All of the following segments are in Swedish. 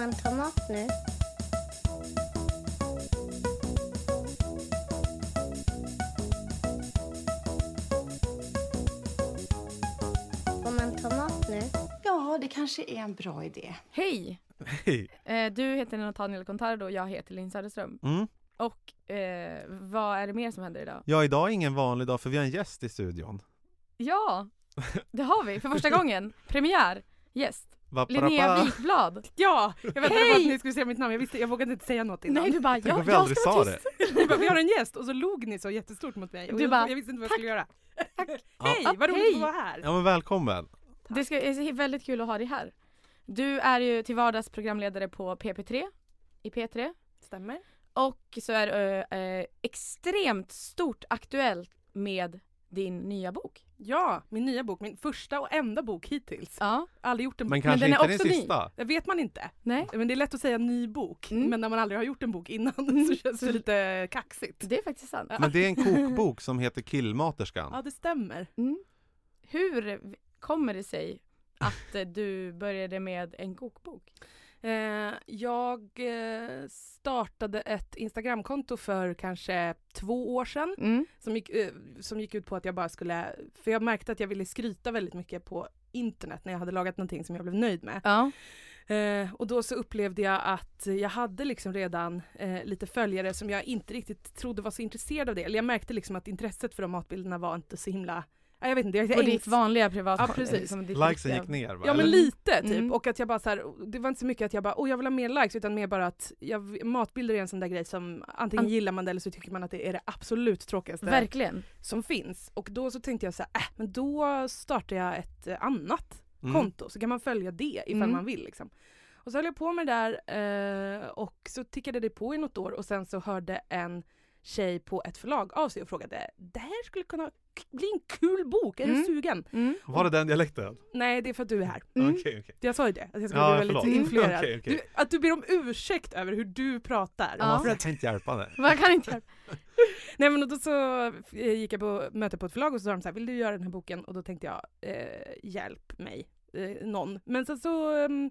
Man ta mat nu? Får man ta mat nu? Ja, det kanske är en bra idé. Hej! Hej. Eh, du heter Nathaniel Contardo och jag heter Linn Söderström. Mm. Och eh, vad är det mer som händer idag? Ja, idag är ingen vanlig dag för vi har en gäst i studion. Ja, det har vi för första gången. Premiär, gäst. Linnea. Wikblad. Ja, jag väntade Hej! på att ni skulle säga mitt namn. Jag, visste, jag vågade inte säga något innan. Nej du bara, Tänk ja, om vi jag aldrig ska sa vara det. tyst. Ni bara, vi har en gäst och så log ni så jättestort mot mig. Du jag, bara, jag visste inte vad jag skulle göra. Hej, Ja, vad roligt hej. att vara här. Ja men välkommen. Det ska, det är väldigt kul att ha dig här. Du är ju till vardags programledare på PP3 i P3 Stämmer. och så är du eh, extremt stort aktuellt med din nya bok. Ja, min nya bok, min första och enda bok hittills. Ja, Aldrig gjort en bok. Men kanske den är inte din också ny. sista. Det vet man inte. nej, Men det är lätt att säga ny bok. Mm. Men när man aldrig har gjort en bok innan så känns det lite kaxigt. det är faktiskt sant. Men det är en kokbok som heter Killmaterskan. Ja, det stämmer. Mm. Hur kommer det sig att eh, du började med en kokbok? Eh, jag eh, startade ett Instagramkonto för kanske två år sedan Mm. som gick, eh, som gick ut på att jag bara skulle, för jag märkte att jag ville skryta väldigt mycket på internet när jag hade lagat någonting som jag blev nöjd med. Ja. Eh, och då så upplevde jag att jag hade liksom redan eh, lite följare som jag inte riktigt trodde var så intresserade av det. Eller jag märkte liksom att intresset för de matbilderna var inte så himla, ja, jag vet inte. Jag, jag Och ängs- ditt vanliga privat... Ja, precis. liksom Likesen gick ner va? Ja men lite typ Mm. och att jag bara så här, det var inte så mycket att jag bara åh jag vill ha mer likes utan mer bara att jag, matbilder är en sån där grej som antingen An- gillar man det eller så tycker man att det är det absolut tråkigaste Verkligen. som finns. Och då så tänkte jag så här, äh, men då startar jag ett eh, annat Mm. konto så kan man följa det ifall Mm. man vill liksom. Och så höll jag på med det där eh, och så tickade det på i något år och sen så hörde en tjej på ett förlag av sig och frågade det här skulle kunna bli en kul bok, är Mm. du sugen? Mm. Var det den dialekten? Nej det är för att du är här. Mm. Okej okej. Jag sa ju det, att jag skulle Ja, bli väldigt förlåt. influerad. Okej, okej. Du, att du ber om ursäkt över hur du pratar. Ja. Jag kan inte hjälpa det. Vad kan inte hjälpa? nej men och då så eh, gick jag på möte på ett förlag och så sa de så här, vill du göra den här boken? Och då tänkte jag, eh, hjälp mig, eh, någon. Men sen så um,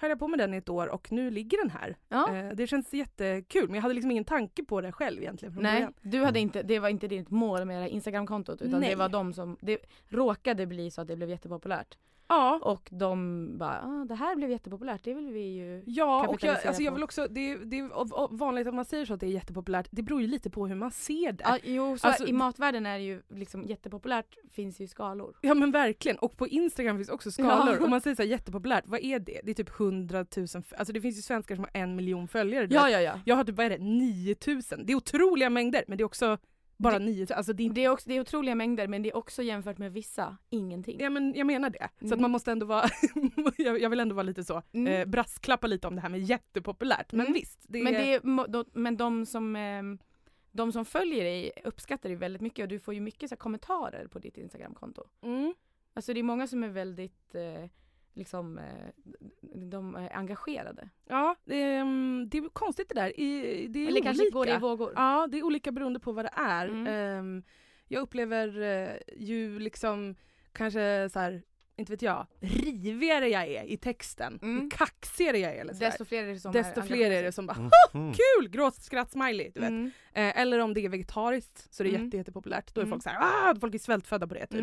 höll jag på med den i ett år och nu ligger den här. Ja. Eh, det känns jättekul men jag hade liksom ingen tanke på det själv egentligen från Nej, början. du hade inte, det var inte ditt mål med det här Instagramkontot utan Nej. det var de som, det råkade bli så att det blev jättepopulärt. Ja, Och de bara, ah, det här blev jättepopulärt, det vill vi ju Ja, och jag, alltså jag vill också, det, det är vanligt att man säger så att det är jättepopulärt. Det beror ju lite på hur man ser det. Ja, jo, så Alltså, i matvärlden är det ju liksom jättepopulärt, finns ju skalor. Ja men verkligen, och på Instagram finns också skalor. Ja. Om man säger så här jättepopulärt, vad är det? Det är typ 100 000, f- alltså det finns ju svenskar som har en miljon följare. Ja, ja, ja. Jag har typ, vad är det, 9000. Det är otroliga mängder men det är också bara 9000. Alltså det är Det är, också, det är otroliga mängder men det är också jämfört med vissa, ingenting. ja men jag menar det. Så att Mm. man måste ändå vara, jag, jag vill ändå vara lite så, Mm. eh, brasklappa lite om det här med jättepopulärt. Men Mm. visst. Det Men, det är, de, men de som ehm, de som följer dig uppskattar det väldigt mycket och du får ju mycket så kommentarer på ditt Instagramkonto. mm. Alltså det är många som är väldigt eh, liksom, eh, de är engagerade. Ja, det är, mm, det är konstigt det där. I, det är Eller kanske olika. går det i vågor. Ja, det är olika beroende på vad det är. Mm. Ehm, jag upplever eh, ju liksom kanske så här inte vet jag, rivigare jag är i texten, Mm. ju kaxigare jag är eller Desto fler är det som desto är fler är det som bara Mhm. kul, gråt, skratt, smiley, du vet. Mm. Eh, eller om det är vegetariskt så är det Mm. jätte, jättepopulärt. Då är Mm. folk så här, ah, folk är svältfödda på det typ.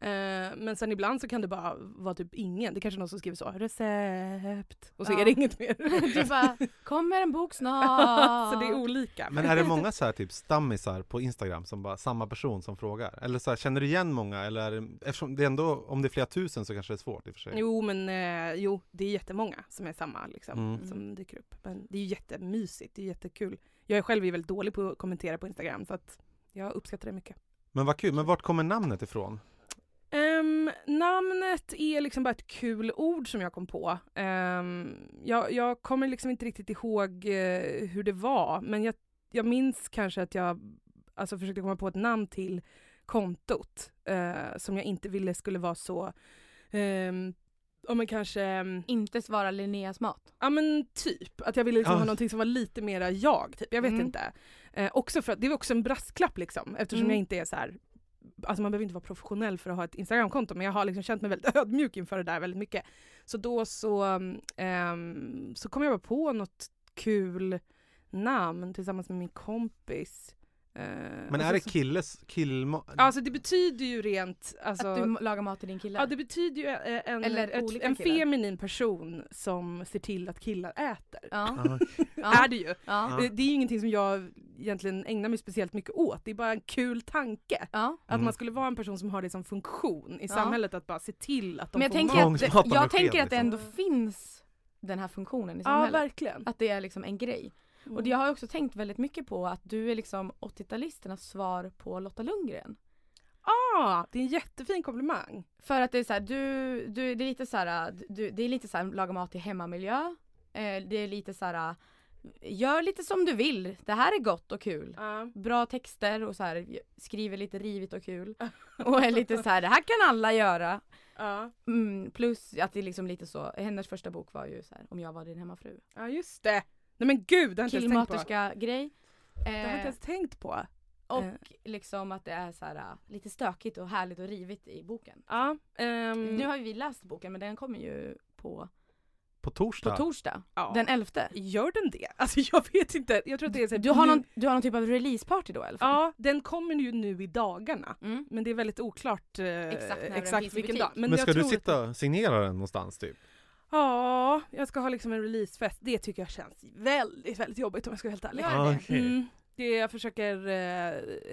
Mm. Eh, men sen ibland så kan det bara vara typ ingen, det är kanske någon som skriver så, recept, och så Ja. är det inget mer. Du bara, kommer en bok snart. så det är olika. Men är det många så här typ stammisar på Instagram som bara samma person som frågar? Eller så här, känner du igen många? Eller är det, eftersom det är ändå, om det är flera tusen så kanske det är svårt i och för sig. Jo men eh, jo, det är jättemånga som är samma liksom, Mm. som dyker upp. Men det är ju jättemysigt, det är jättekul. Jag är själv är väldigt dålig på att kommentera på Instagram så att jag uppskattar det mycket. Men vad kul, men vart kommer namnet ifrån? Ehm, namnet är liksom bara ett kul ord som jag kom på. Ehm, jag, jag kommer liksom inte riktigt ihåg eh, hur det var men jag, jag minns kanske att jag alltså, försökte komma på ett namn till kontot eh, som jag inte ville skulle vara så um, om man kanske, Inte svara Linneas mat. ja men typ, att jag ville liksom Ja. ha någonting som var lite mera jag, typ. jag vet Mm. inte. Eh, också för att det är också en brasklapp liksom eftersom Mm. jag inte är så här. Alltså man behöver inte vara professionell för att ha ett Instagramkonto men jag har liksom känt mig väldigt ödmjuk inför det där väldigt mycket. Så då så, um, så kom jag bara på något kul namn tillsammans med min kompis. Eh, Men är det killes, killma... Alltså det betyder ju rent, alltså, att du lagar mat till din kille. Ja det betyder ju eh, en, Eller ett, olika en feminin person som ser till att killar äter. ja. Ah, ja. Är det ju. Ja. Det- Det är ju ingenting som jag egentligen ägnar mig speciellt mycket åt. Det är bara en kul tanke. Ja. Att Mm. man skulle vara en person som har det som funktion i Ja. samhället att bara se till att de Men jag får tänker, mat. jag tänker att det liksom. ändå finns den här funktionen i Ja samhället. verkligen. att det är liksom en grej. Och det, jag har också tänkt väldigt mycket på att du är liksom 80-talisternas svar på Lotta Lundgren. ah, det är en jättefin komplimang. För att det är så här, du, du, det är lite så här, du, det är lite så här, laga mat i hemmamiljö. Eh, det är lite så här, gör lite som du vill. Det här är gott och kul. Ja. Bra texter och så här, skriver lite rivigt och kul. Och är lite så här, det här kan alla göra. Ja. Mm, plus att det är liksom lite så, hennes första bok var ju så här, om jag var din hemmafru. ja just det. Nej men gud, det har jag inte ens tänkt på. Grej. Det har jag inte Eh, ens tänkt på. och eh. liksom att det är så här, äh, lite stökigt och härligt och rivigt i boken. Ja, ehm, Nu har ju vi läst boken men den kommer ju på, På på torsdag? torsdag. ja. Den 11. Gör den det? Alltså jag vet inte. Jag tror att det är så här- Du har, någon, du har någon typ av releaseparty då i alla fall? Ja, den kommer ju nu i dagarna. Mm. Men det är väldigt oklart eh, Exakt exakt vilken dag. Men, jag ska du sitta och signera den någonstans typ? Ja, jag ska ha liksom en releasefest. Det tycker jag känns väldigt, väldigt jobbigt om jag ska vara helt ärlig. Ah, det? okej. Mm, det jag försöker, eh,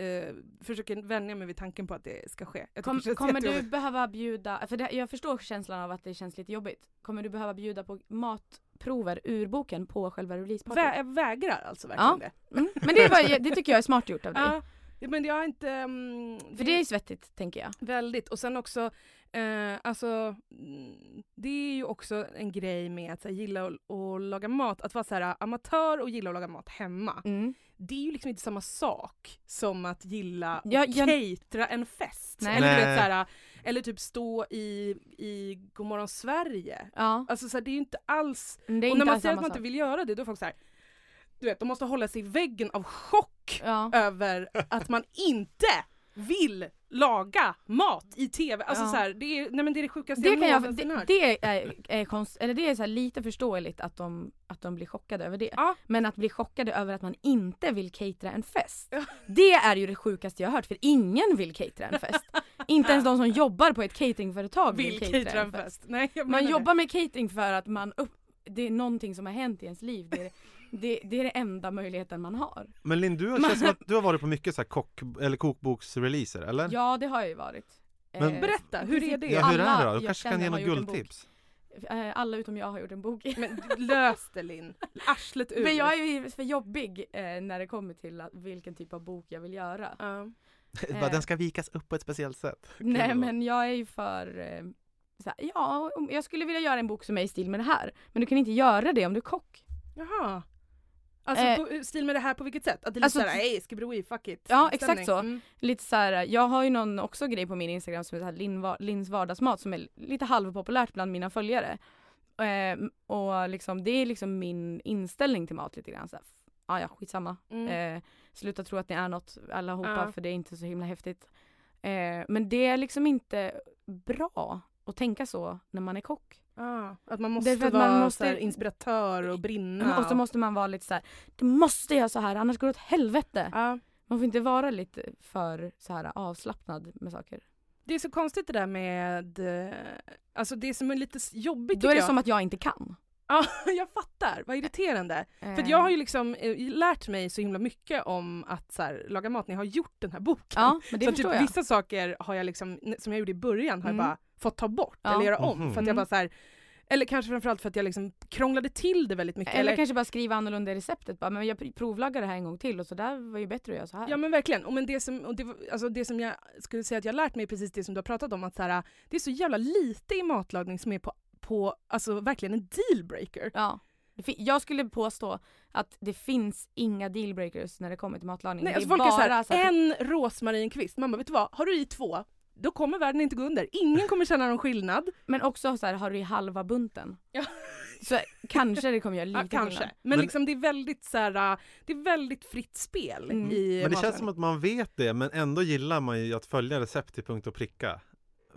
eh, försöker vänja mig vid tanken på att det ska ske. Kom, det kommer du behöva bjuda, för det, jag förstår känslan av att det känns lite jobbigt. Kommer du behöva bjuda på matprover ur boken på själva releasepartyt? Vä- jag vägrar alltså verkligen Ja. det. Mm. Men det, var, det tycker jag är smart gjort av dig. Ja, men jag har inte... mm, För det är svettigt tänker jag. Väldigt. Och sen också, eh, alltså, det är ju också en grej med att så här, gilla att, laga mat. Att vara så här, amatör och gilla att laga mat hemma. Mm. Det är ju liksom inte samma sak som att gilla Ja, att jag- catera en fest. Nej. Eller, vet, så här, eller typ stå i, i Godmorgon Sverige. Ja, Alltså så här, det är ju inte alls... men det är och när man säger att man inte vill göra det, då är folk så här, du vet, de måste hålla sig i väggen av chock Ja. över att man inte vill laga mat i tv. Alltså Ja. så här, det, är, nej men det är det sjukaste Det, jag, någonsin det, hört. det är, är, konst, eller det är så lite förståeligt att de, att de blir chockade över det. Ja. Men att bli chockade över att man inte vill catera en fest. Ja. Det är ju det sjukaste jag har hört för ingen vill catera en fest. inte ens de som jobbar på ett cateringföretag vill, vill catera en fest. Nej, jag Man menar jobbar med catering för att man upp, det är någonting som har hänt i ens liv. Det är det, det, är det enda möjligheten man har. Men Linn, du har, känns som att du har varit på mycket så här kock, eller kokboksreleaser, eller? Ja det har jag ju varit. Men- Eh, Berätta, hur är det? Ja, hur är det alla då? Du kanske kan ge något guldtips? Eh, Alla utom jag har gjort en bok. Men lös det Linn. Arslet ur. Men jag är ju för jobbig eh, när det kommer till att, vilken typ av bok jag vill göra. Ja. Eh. Den ska vikas upp på ett speciellt sätt. Nej Kul. men jag är ju för eh, så här, ja, jag skulle vilja göra en bok som är i stil med det här. Men du kan inte göra det om du är kock. Jaha. Alltså Eh. på, stil med det här på vilket sätt? Att det är lite Alltså, såhär, hej skribroi, fuck it. Ja, exakt stämning. så. Mm. Lite så här, jag har ju någon också grej på min Instagram som här Linn, Linns vardagsmat som är lite halvpopulärt bland mina följare. Eh, och liksom, det är liksom min inställning till mat lite grann. Så här, f- ah, ja, skitsamma. Mm. Eh, sluta tro att ni är något allihopa Ja. för det är inte så himla häftigt. Eh, men det är liksom inte bra att tänka så när man är kock. Ah, att man måste för att vara man måste- här inspiratör och brinna. Och så måste man vara lite så här, det måste jag så här annars går det åt helvete. Ja. Man får inte vara lite för så här avslappnad med saker. Det är så konstigt det där med, eh, alltså det som är lite jobbigt Då är det jag. som att jag inte kan. Ja, jag fattar. Vad irriterande. För att jag har ju liksom eh, lärt mig så himla mycket om att så här, laga mat när jag har gjort den här boken. Ja, men det så typ, jag. vissa saker har jag liksom, som jag gjorde i början har Mm. jag bara fått ta bort Ja. eller göra om. Mhm. För att jag Mm. bara så här, eller kanske framförallt för att jag liksom krånglade till det väldigt mycket. Eller, kanske bara skriva annorlunda i receptet. Bara, men jag pr- provlaggar det här en gång till och så där var ju bättre att göra så här. Ja men verkligen, och men det, som, och det, alltså det som jag skulle säga att jag har lärt mig är precis det som du har pratat om, att så här, det är så jävla lite i matlagning som är på, på alltså verkligen en dealbreaker. Ja. Jag skulle påstå att det finns inga dealbreakers när det kommer till matlagning. Nej, alltså folk är såhär, så här- en rosmarinkvist, man bara vet du vad, har du i två, då kommer världen inte gå under. Ingen kommer känna någon skillnad. Men också så här, har du i halva bunten. Ja. Så kanske det kommer göra lite Ja, kanske. skillnad. Men, Men- liksom det är väldigt så här, äh, det är väldigt fritt spel Mm. i Men det känns som att man vet det men ändå gillar man ju att följa recept till punkt och pricka.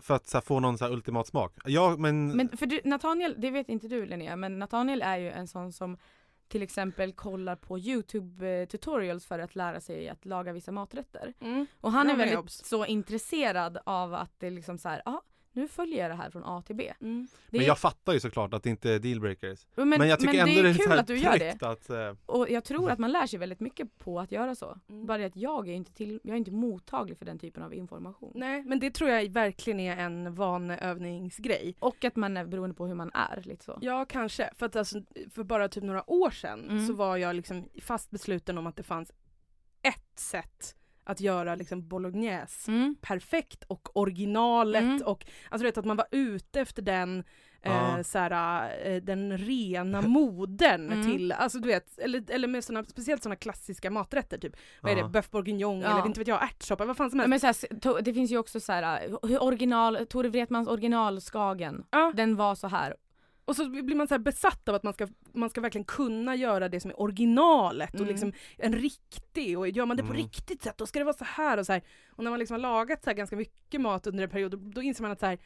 För att så här, få någon så här ultimat smak. Ja men, Men för du, Nathaniel, det vet inte du Linnea, men Nathaniel är ju en sån som till exempel kollar på Youtube eh, tutorials för att lära sig att laga vissa maträtter. Mm. Och han är väldigt obs. så intresserad av att det liksom så här, ja nu följer jag det här från A till B. Mm. Det men är- jag fattar ju såklart att det inte är dealbreakers. men, Men, jag tycker men ändå det är så kul här att du gör det. att eh, Och jag tror att man lär sig väldigt mycket på att göra så. Mm. Bara det att jag är inte, till, jag är inte mottaglig för den typen av information. Nej, men det tror jag verkligen är en vaneövningsgrej. Och att man är beroende på hur man är. Lite så. Ja, kanske. För att alltså, för bara typ några år sedan Mm. så var jag liksom fast besluten om att det fanns ett sätt att göra liksom bolognese Mm. perfekt och originalet Mm. och alltså du vet att man var ute efter den Ja. eh, såhär, eh, den rena modern Mm. till, alltså du vet, eller, eller med såna, speciellt sådana klassiska maträtter typ, vad är det, boeuf bourguignon Ja. eller inte vet jag, ärtsoppa, vad fan som helst. men så här, to- det finns ju också så här, hur original, Tore Wretmans originalskagen, Ja. den var så här. Och så blir man så här besatt av att man ska, man ska verkligen kunna göra det som är originalet och Mm. liksom en riktig och gör man det på Mm. riktigt sätt då ska det vara så här och så här. Och när man liksom har lagat så här ganska mycket mat under en period då, då inser man att så här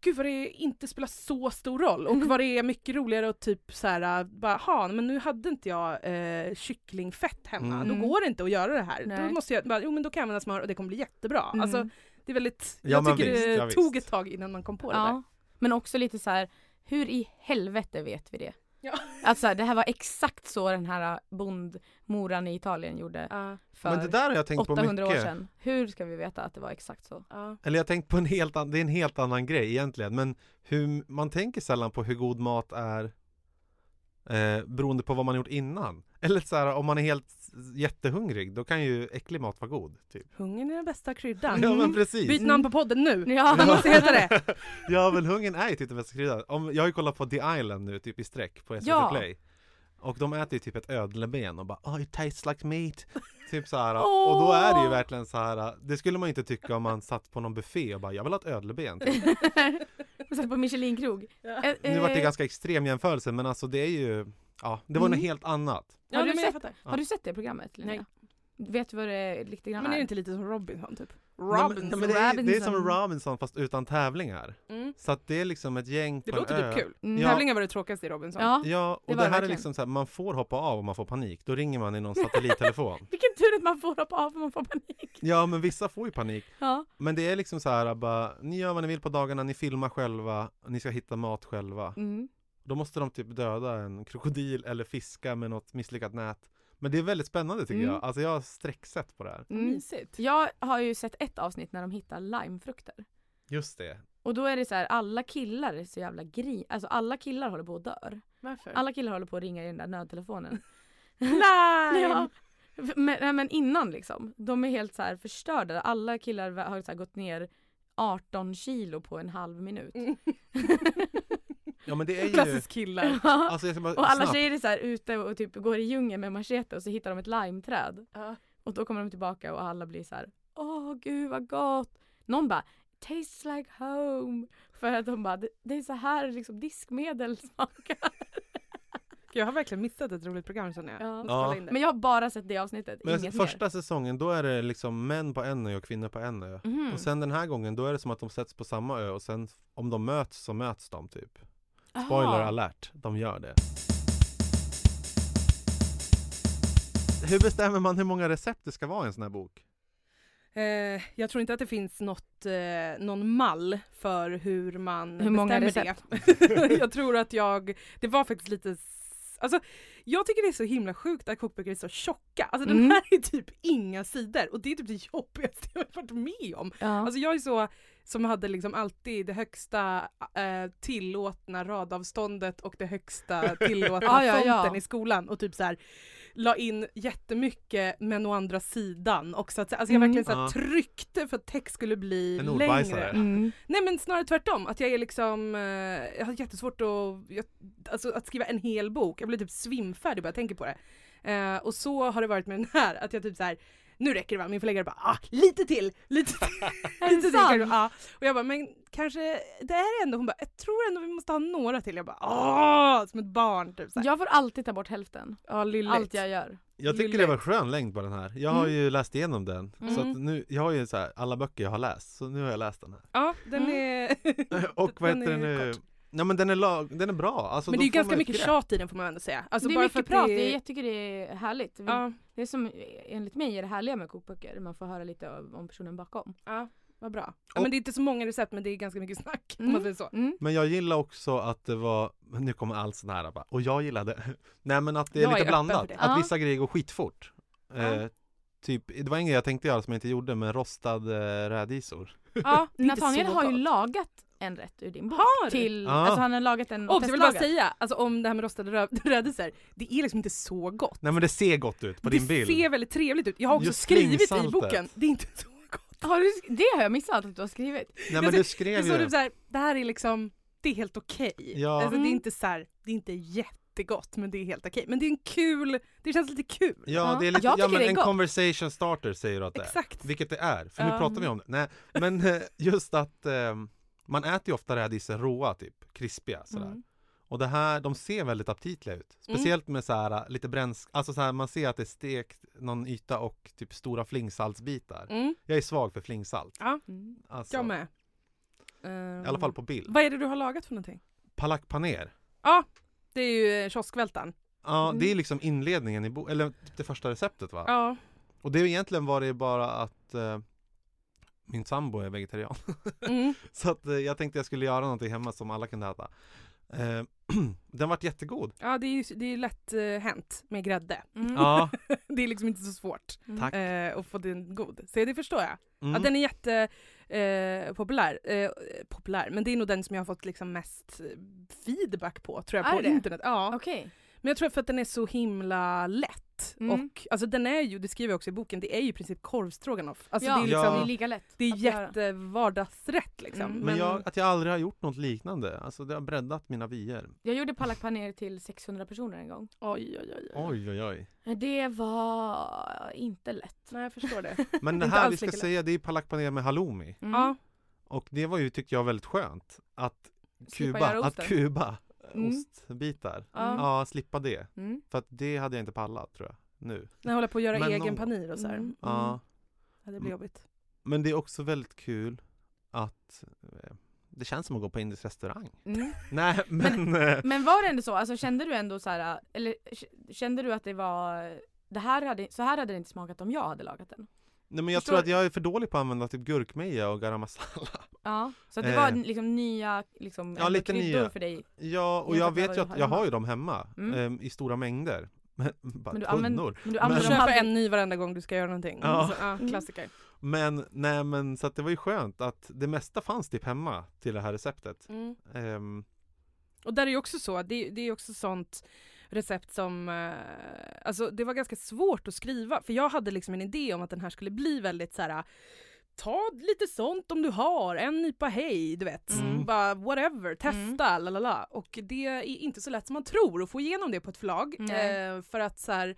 Gud vad det inte spelar så stor roll och Mm. vad det är mycket roligare att typ så här bara ha men nu hade inte jag eh, kycklingfett hemma, Mm. då går det inte att göra det här. Då Nej. måste måste jag, bara, jo men då kan jag använda smör och det kommer bli jättebra. Mm. Alltså det är väldigt, Ja, jag tycker visst, det ja, tog visst. ett tag innan man kom på det där. Ja. Men också lite så här, hur i helvete vet vi det? Ja. Alltså det här var exakt så den här bondmoran i Italien gjorde Ja. för Men det där har jag tänkt på 800 år mycket. sedan. Hur ska vi veta att det var exakt så? Ja. Eller jag har tänkt på en helt annan, det är en helt annan grej egentligen men hur, man tänker sällan på hur god mat är eh, beroende på vad man gjort innan. Eller så här, om man är helt jättehungrig då kan ju äcklig mat vara god. Typ. Hungern är den bästa kryddan. Ja men precis. Byt namn på podden nu! Ja. Den måste heta det! ja men hungern är ju typ den bästa kryddan. Om, jag har ju kollat på The Island nu typ i sträck på SVT Ja. Play. Och de äter ju typ ett ödleben och bara oh it tastes like meat. Typ så här. Åh. Och då är det ju verkligen så här. Det skulle man ju inte tycka om man satt på någon buffé och bara jag vill ha ett ödleben. Typ. Och satt på Michelin-krog. Eh, Nu vart det eh, ganska extrem jämförelse men alltså det är ju Ja, det var Mm. något helt annat. Ja, Har du sett-. Har du sett det programmet Linnea? Nej. Vet du vad det är lite grann Men är det inte lite som Robinson typ? Robinson? nej, men det, är, det är som Robinson. Fast utan tävlingar. Mm. Så att det är liksom ett gäng Det på en låter ö. typ kul. Mm. Ja. Tävlingar var det tråkigaste i Robinson. Ja. Ja, och Det det, här är verkligen. liksom så här, man får hoppa av om man får panik. Då ringer man i någon satellittelefon. Vilken tur att man får hoppa av för man får panik. ja, men vissa får ju panik. Ja. Men det är liksom så här, bara, ni gör vad ni vill på dagarna, ni filmar själva, ni ska hitta mat själva. Mm. Då måste de typ döda en krokodil eller fiska med något misslyckat nät. Men det är väldigt spännande tycker Mm. jag. Alltså jag har sträcksett på det här. Mm. Mysigt. Jag har ju sett ett avsnitt när de hittar limefrukter. Just det. Och då är det så här, alla killar är så jävla gri... Alltså alla killar håller på att dör. Varför? Alla killar håller på att ringa i den där nödtelefonen. Lime! ja. Men, nej, men innan liksom. De är helt så här förstörda. Alla killar har så här gått ner 18 kilo på en halv minut. Mm. Ja men det är ju... Klassisk killar. Alltså jag ska bara och alla snabbt. tjejer är så här ute och typ går i djungeln med machete och så hittar de ett limeträd. Ja. Och då kommer de tillbaka och alla blir så här: åh gud vad gott. Någon bara tastes like home. För att de bara, det, är så här liksom diskmedel smakar. Jag har verkligen missat ett roligt program känner jag. Ja. Ja. Men jag har bara sett det avsnittet, Men inget första säsongen då är det liksom män på en ö och kvinnor på en ö. mer. Mhm. Och sen den här gången då är det som att de sätts på samma ö och sen om de möts så möts de typ. Spoiler Aha. alert, de gör det. Hur bestämmer man hur många recept det ska vara i en sån här bok? Eh, jag tror inte att det finns något, eh, någon mall för hur man Hur många bestämmer det. jag tror att jag, det var faktiskt lite, alltså jag tycker det är så himla sjukt att kokböcker är så tjocka. Alltså den Mm. här är typ inga sidor och det är typ det jobbigaste jag har varit med om. Ja. Alltså jag är så som hade liksom alltid det högsta eh, tillåtna radavståndet och det högsta tillåtna Ja, ja, ja. fonten i skolan och typ så här la in jättemycket men å andra sidan och så att, alltså jag Mm. verkligen så här, tryckte för att text skulle bli En längre. Mm. Nej men snarare tvärtom, att jag är liksom, eh, jag har jättesvårt att, jag, alltså att skriva en hel bok, jag blir typ svimfärdig bara jag tänker på det. Eh, och så har det varit med den här, att jag typ så här. Nu räcker det va? Min förläggare bara ah, lite till, lite till, lite till. kan du-. Och jag bara men kanske, det är ändå, hon bara jag tror ändå vi måste ha några till. Jag bara åh, som ett barn typ så här. Jag får alltid ta bort hälften. Ja, lylligt. Allt jag gör. Jag tycker det var skön längd på den här. Jag har Mm. ju läst igenom den. Så Mm. att nu, jag har ju så här, alla böcker jag har läst, så nu har jag läst den här. Ja, den Mm. är... Och vad heter den nu? kort. Ja men den är, lag, den är bra. Alltså, men det är ganska mycket grepp. tjat i den får man ändå säga. Alltså, det är bara mycket för att prat, det är, jag tycker det är härligt. Ja, Det är som, enligt mig är det härliga med kokböcker, man får höra lite om personen bakom. ja, vad bra. Ja, men det är inte så många recept men det är ganska mycket snack om Mm. så. Mm. Men jag gillar också att det var, nu kommer allt sån här bara, och jag gillade, nej men att det är Jag är lite öppen blandat. Att Ja. vissa grejer går skitfort. Ja. Eh, typ, det var en grej jag tänkte göra som jag inte gjorde, med rostad eh, rädisor. Ja, är Nathaniel har ju lagat en rätt ur din bok. Har du? Till, Ja. Alltså han har lagat en Och jag vill bara säga, alltså om det här med rostade rö- det är liksom inte så gott. Nej men det ser gott ut på det din bild. ser väldigt trevligt ut. Jag har också Just skrivit i boken, det är inte så gott. Har du, det har jag missat att du har skrivit. Nej men du Det skrev ju typ så här, det här är liksom, det är helt okej. Ja. Alltså, det är Mm. inte så här, det är inte jättegott men det är helt okej. Men det är en kul, det känns lite kul. Ja, Ja. det är lite, Jag ja tycker men det är en gott. conversation starter säger du att det är. Exakt. Vilket det är, för nu Ja. pratar vi om det. Nej, men just att eh, man äter ju ofta rädisor råa typ, krispiga sådär. Mm. Och det här, de ser väldigt aptitliga ut. Speciellt med så här lite bränns, alltså så här, man ser att det är stekt någon yta och typ stora flingsaltsbitar. Mm. Jag är svag för flingsalt. Ja, Mm. Alltså, jag med. I alla fall på bild. Vad är det du har lagat för någonting? Palak paner. Ja, det är ju eh, kioskvältan. Ja, Mm. det är liksom inledningen i bo- eller typ det första receptet va? Ja. Och det är egentligen var det bara att eh, min sambo är vegetarian. Mm. Så att eh, jag tänkte jag skulle göra någonting hemma som alla kunde äta. Eh, den vart jättegod. Ja, det är ju det är lätt eh, hänt med grädde. Mm. Ja, det är liksom inte så svårt Mm. tack. eh, att få den god. Så det förstår jag. Mm. Ja, den är jätte eh, populär. Eh, populär. Men det är nog den som jag har fått liksom mest feedback på tror jag Är på det? internet. Ja. Okej. Men jag tror för att den är så himla lätt. Mm. Och alltså den är ju, det skriver jag också i boken, det är ju i princip korvstroganoff. Alltså ja, det är liksom, Ja. det är lika lätt. det är jättevardagsrätt liksom. Mm. Men jag, att jag aldrig har gjort något liknande, alltså det har breddat mina vyer. Jag gjorde palak paner till 600 personer en gång. Oj oj oj. oj. Oj oj oj. Det var inte lätt. Nej jag förstår det. Men det här vi ska säga, det är palak paner med halloumi. Mm. Ja. Och det var ju, tyckte jag, väldigt skönt. Att kuba, att kuba Mm. ostbitar. Ja. Ja, slippa det. Mm. För att det hade jag inte pallat tror jag, nu. När jag håller på att göra Men egen någon- panir och så här. Mm. Ja. Ja, det blir jobbigt. Men det är också väldigt kul att eh, det känns som att gå på indisk restaurang. Mm. Nej men, eh, Men var det ändå så, alltså kände du ändå så här, eller k- kände du att det var det här hade, så här hade det inte smakat om jag hade lagat den? Nej men jag Förstår tror att jag är för dålig på att använda typ gurkmeja och garam masala. Ja. Så det Eh. var liksom nya liksom, Ja, lite nya. för dig? Ja, och jag med vet ju att jag har ju dem hemma Mm. ehm, i stora mängder. Men, bara Men du, tunnor. använder, men du Men- använder Du dem köper aldrig. en ny varenda gång du ska göra någonting. Ja. Så, ja Mm. klassiker. Men nej men så att det var ju skönt att det mesta fanns typ hemma till det här receptet. Mm. Ehm, Och där är ju också så, det, det är också sånt recept som, eh, alltså det var ganska svårt att skriva för jag hade liksom en idé om att den här skulle bli väldigt så här. Ta lite sånt om du har, en nypa hej, du vet. Mm. Bara whatever, testa, la la la. Och det är inte så lätt som man tror att få igenom det på ett förlag. Eh, för att så här,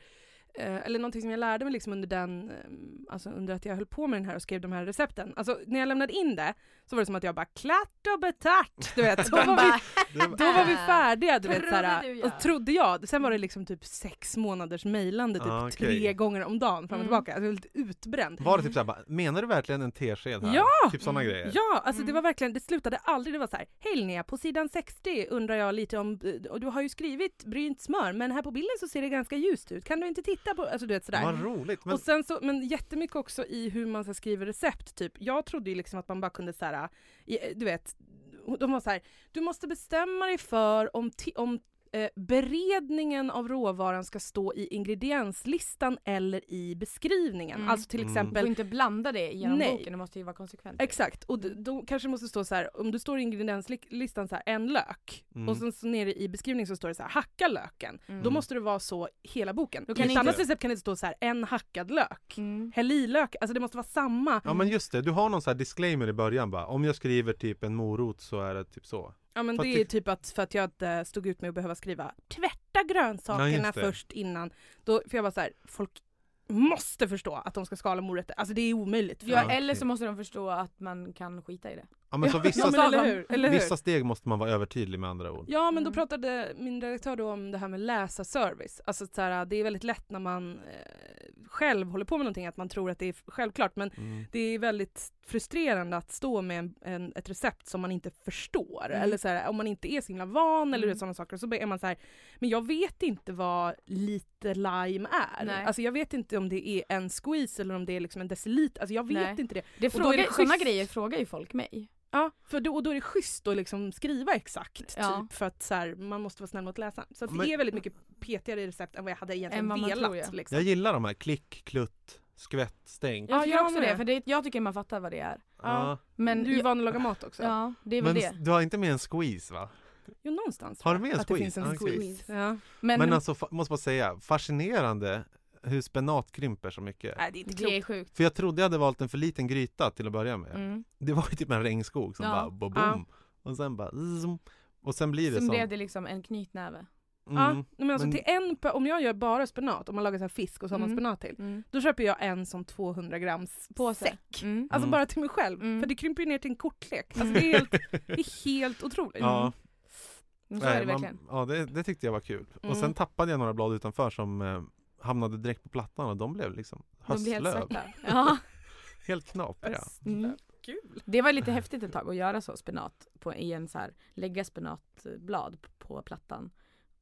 eh, eller någonting som jag lärde mig liksom under den, eh, alltså under att jag höll på med den här och skrev de här recepten. Alltså när jag lämnade in det så var det som att jag bara klart och betart, du vet. Då var vi, då var vi färdiga du vet Trodde såhär, och trodde jag. Sen var det liksom typ sex månaders mejlande typ Ah, okej. tre gånger om dagen fram och Mm. tillbaka. Alltså, jag var lite utbränd. Var det typ såhär, bara, menar du verkligen en tesked här? Ja! Typ sådana grejer? Ja, alltså det Mm. var verkligen, det slutade aldrig, det var så här, hej Linnea, på sidan 60 undrar jag lite om, och du har ju skrivit brynt smör, men här på bilden så ser det ganska ljust ut, kan du inte titta på, alltså du vet sådär. Vad roligt. Men, Och sen så, men jättemycket också i hur man så skriver recept, typ. Jag trodde ju liksom att man bara kunde så här, du vet, de var så här, du måste bestämma dig för om, om eh, beredningen av råvaran ska stå i ingredienslistan eller i beskrivningen. Mm. Alltså till Mm. Du exempel får inte blanda det genom Nej. boken, du måste ju vara konsekvent. Exakt, och d- då kanske det måste stå så här, om du står i ingredienslistan så här, en lök, Mm. och sen så nere i beskrivningen så står det så här, hacka löken. Mm. Då måste det vara så hela boken. I kan ett inte- annat recept kan det stå så här, en hackad lök. Mm. Häll i lök, alltså det måste vara samma. ja men just det, du har någon sån här disclaimer i början bara. Om jag skriver typ en morot så är det typ så. Ja men För det är typ att för att jag inte stod ut med att behöva skriva tvätta grönsakerna det. först innan. Då, för jag var så här, folk måste förstå att de ska skala morötter. Alltså det är omöjligt. Ja, eller så måste de förstå att man kan skita i det. Ja men så ja, vissa, men eller hur? Eller hur? vissa steg måste man vara övertydlig med andra ord. Ja men då pratade min redaktör då om det här med läsarservice. Alltså så här, det är väldigt lätt när man eh, själv håller på med någonting att man tror att det är självklart men Mm. det är väldigt frustrerande att stå med en, en, ett recept som man inte förstår. Mm. Eller så här, om man inte är så himla van eller Mm. sådana saker. Så är man så här, men jag vet inte vad lite lime är. Nej. Alltså jag vet inte om det är en squeeze eller om det är liksom en deciliter. Alltså jag vet Nej. inte det. det, Och då är frågar, det sådana grejer frågar ju folk mig. Ja, för då, och då är det schysst att liksom skriva exakt. Ja. Typ, för att så här, man måste vara snäll mot läsaren. Så att det Men- är väldigt mycket petigare recept än vad jag hade egentligen man velat. tror, ja. liksom. Jag gillar de här klick, klutt, skvätt, stänk. Jag Ja, tycker jag också med. det, för det, jag tycker man fattar vad det är. Ja. Men du är van att laga mat också. Ja, det är väl Men det. du har inte med en squeeze va? Jo, någonstans. Har du med jag en att det squeeze? finns en Ah, squeeze. Ja. Men, Men alltså, måste bara säga, fascinerande hur spenat krymper så mycket. Nej, det är inte det är klokt. sjukt. För jag trodde jag hade valt en för liten gryta till att börja med. Mm. Det var ju typ en regnskog som Ja. bara bo Ja. boom. Och sen bara zoom. Och sen blir det Sen som... blev det liksom en knytnäve. Ja, Mm. men alltså Men- till en, om jag gör bara spenat, om man lagar så här fisk och så har man Mm. spenat till, Mm. då köper jag en som 200 grams Påse. säck. Mm. Alltså Mm. bara till mig själv, Mm. för det krymper ju ner till en kortlek. Alltså det, är helt, det är helt otroligt. Ja, Så är det nej, verkligen. man, ja det, det tyckte jag var kul. Och sen tappade jag några blad utanför som eh, hamnade direkt på plattan och de blev liksom De blir helt höstlöv. Ja. Helt knapriga. Mm. Kul. Det var lite häftigt ett tag att göra så spenat på, i en så här, lägga spenatblad på plattan.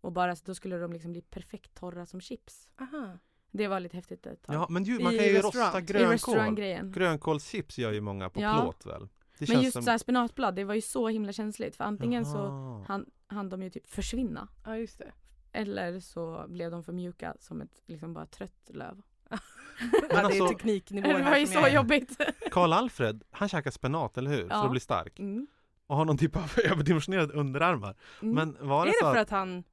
Och bara så då skulle de liksom bli perfekt torra som chips. Aha. Det var lite häftigt ett tag. Ja men ju, man I kan ju rosta grönkål. Grönkålschips gör ju många på Ja. plåt väl? Det Men just som- så här spenatblad, det var ju så himla känsligt för antingen så Jaha. hann, hann de ju typ försvinna. Ja just det. Eller så blev de för mjuka som ett liksom bara trött löv. ja, det är alltså- tekniknivå Det var ju så är. jobbigt. Karl Alfred, han käkar spenat, eller hur? För Ja. att bli stark. Mm. Och har någon typ av överdimensionerade underarmar. Mm. Men var det, Är så det för att... att han,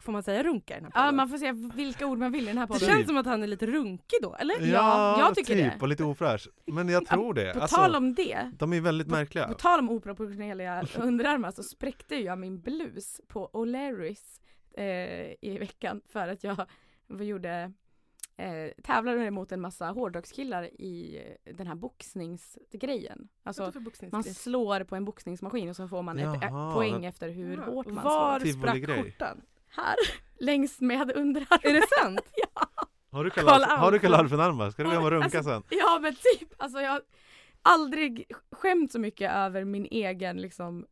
får man säga runka i den här Ja podden? man får säga vilka ord man vill i den här Det podden. känns som att han är lite runkig då, eller? Ja, jag tycker typ, det. och lite ofräsch. Men jag tror det. På Alltså, tal om det, de är väldigt märkliga. på tal om oproportionerliga underarmar så spräckte jag min blus på O'Larrys eh, i veckan för att jag gjorde eh, tävlade mot en massa hårdrockskillar i den här boxningsgrejen. Alltså man slår på en boxningsmaskin och så får man ett Jaha, eh, poäng efter hur Ja. hårt man Var slår. sprack Tivoli-grej. skjortan? Här, längs med underarmen. Är det sant? Alfred, har du. Karl Alfred-armar? Ska du gå hem och runka Alltså, sen? Ja men typ, alltså jag har aldrig skämt så mycket över min egen liksom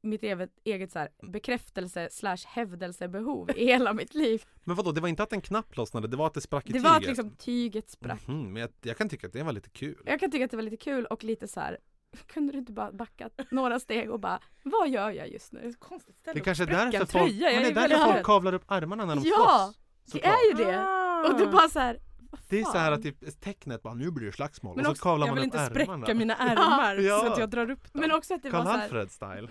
mitt eget, eget så här, bekräftelse slash hävdelsebehov i hela mitt liv. Men vadå, det var inte att en knapp lossnade, det var att det sprack i Det tyget? var att liksom tyget sprack. Mhm, men jag, jag kan tycka att det var lite kul. Jag kan tycka att det var lite kul och lite så här. kunde du inte bara backa några steg och bara, vad gör jag just nu? Konstigt ställe Det kanske är därför folk, tröja. Men det är är därför folk kavlar upp armarna när de Ja, slåss. Det såklart. är ju det! Ah. Och det är bara så här, Det är så här att typ tecknet bara, nu blir det slagsmål. Men och också, så kavlar jag man vill upp inte spräcka ärmarna. mina ärmar Ja. så att jag drar upp dem. Men också att det var så här, Alfred style.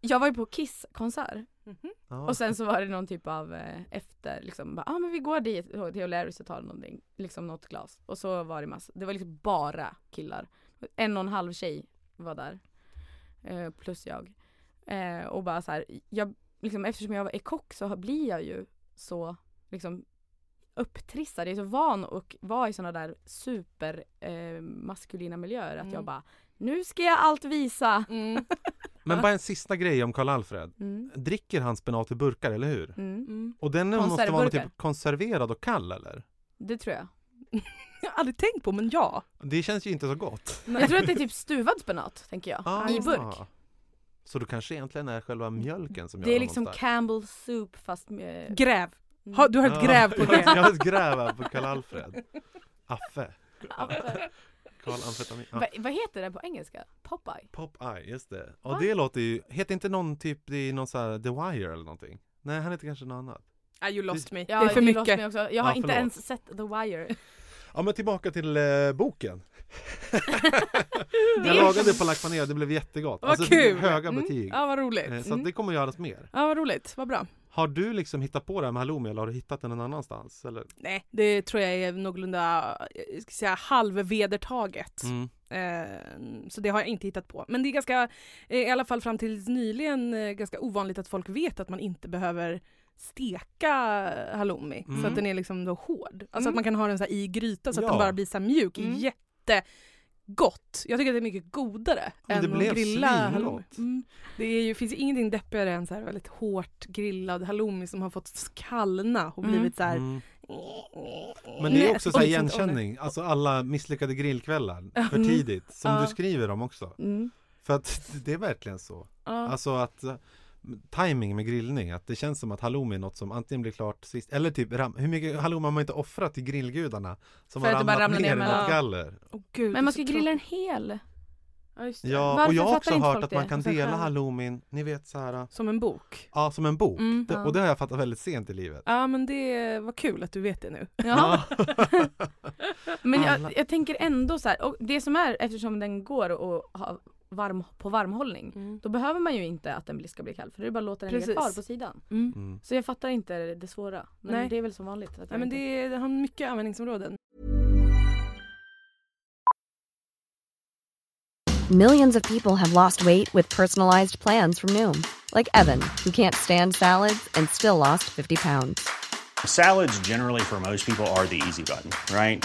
jag var ju på Kiss-konsert Mhm. Ja. och sen så var det någon typ av eh, efter liksom, ja ah, men vi går dit till O'Larrys och tar någonting, liksom något glas. Och så var det massa, det var liksom bara killar. En och en halv tjej var där. Eh, plus jag. Eh, och bara så här, jag, liksom, eftersom jag är kock så blir jag ju så liksom upptrissad. Jag är så van att vara i sådana där super eh, miljöer att Mm. jag bara Nu ska jag allt visa. Mm. Men bara en sista grej om Karl-Alfred. Mm. Dricker han spenat i burkar, eller hur? Mm. Mm. Och den måste vara typ konserverad och kall eller? Det tror jag. Jag har aldrig tänkt på men ja. Det känns ju inte så gott. Jag tror att det är typ stuvad spenat, tänker jag. Ah. I burk. Så det kanske egentligen är själva mjölken som gör Det är honom liksom stark. Campbell soup fast med... Gräv. Mm. Ha, du har ett gräv på det. Jag har ett gräv här på Karl-Alfred. Affe. Karl-amfetamin. Ja. Va, vad heter det på engelska? Popeye? Pop-Eye, just det. Va? Och det låter ju, heter inte någon typ i någon så här The Wire eller någonting? Nej, han heter kanske något annat. Ah, you lost me. Ja, det är för mycket. Jag har Ja, inte ens sett The Wire. Ja men tillbaka till eh, boken. jag lagade på lack panerad, det blev jättegott. Vad Alltså, kul! Höga Mm. betyg. Ja vad roligt. Eh, Så Mm. det kommer göras mer. Ja vad roligt, vad bra. Har du liksom hittat på det här med halloumi eller har du hittat den någon annanstans? Eller? Nej, det tror jag är någorlunda, jag ska säga halvvedertaget. Mm. Eh, så det har jag inte hittat på. Men det är ganska, i alla fall fram till nyligen, eh, ganska ovanligt att folk vet att man inte behöver steka halloumi Mm. så att den är liksom då hård. Alltså Mm. att man kan ha den så här i gryta så att Ja. den bara blir så mjuk. Mm. Jättegott! Jag tycker att det är mycket godare än att grilla halloumi. Mm. Det är ju, finns ju ingenting deppigare än så här väldigt hårt grillad halloumi som har fått kallna och Mm. blivit så här Mm. Men det är också så här igenkänning, alltså alla misslyckade grillkvällar för Mm. tidigt, som Ja. du skriver om också. Mm. För att det är verkligen så. Ja. Alltså att timing med grillning, att det känns som att halloumi är något som antingen blir klart sist, eller typ ram- hur mycket halloumi har man inte offrat till grillgudarna som För har bara ramlat ramlar ner ner i något galler. Åh, gud, Men man ska grilla en hel. Ja. Ja, Varför och jag har också hört att man kan dela själv. halloumin, ni vet så här, Som en bok. ja som en bok. Mm. Det, Ja. och det har jag fattat väldigt sent i livet. Ja men det var kul att du vet det nu. Ja. Men jag, jag tänker ändå så här, och det som är eftersom den går att ha varm, på varmhållning då behöver man ju inte att den blir- ska bli kall för det är bara att låta den ligga kvar på sidan. Mm. Mm. Så jag fattar inte det svåra. Men Nej. det är väl som vanligt. Att Ja, men det, det har mycket användningsområden. Millions of people have lost weight with personalized plans from Noom, like Evan, who can't stand salads and still lost 50 pounds. Salads, generally, for most people, are the easy button, right?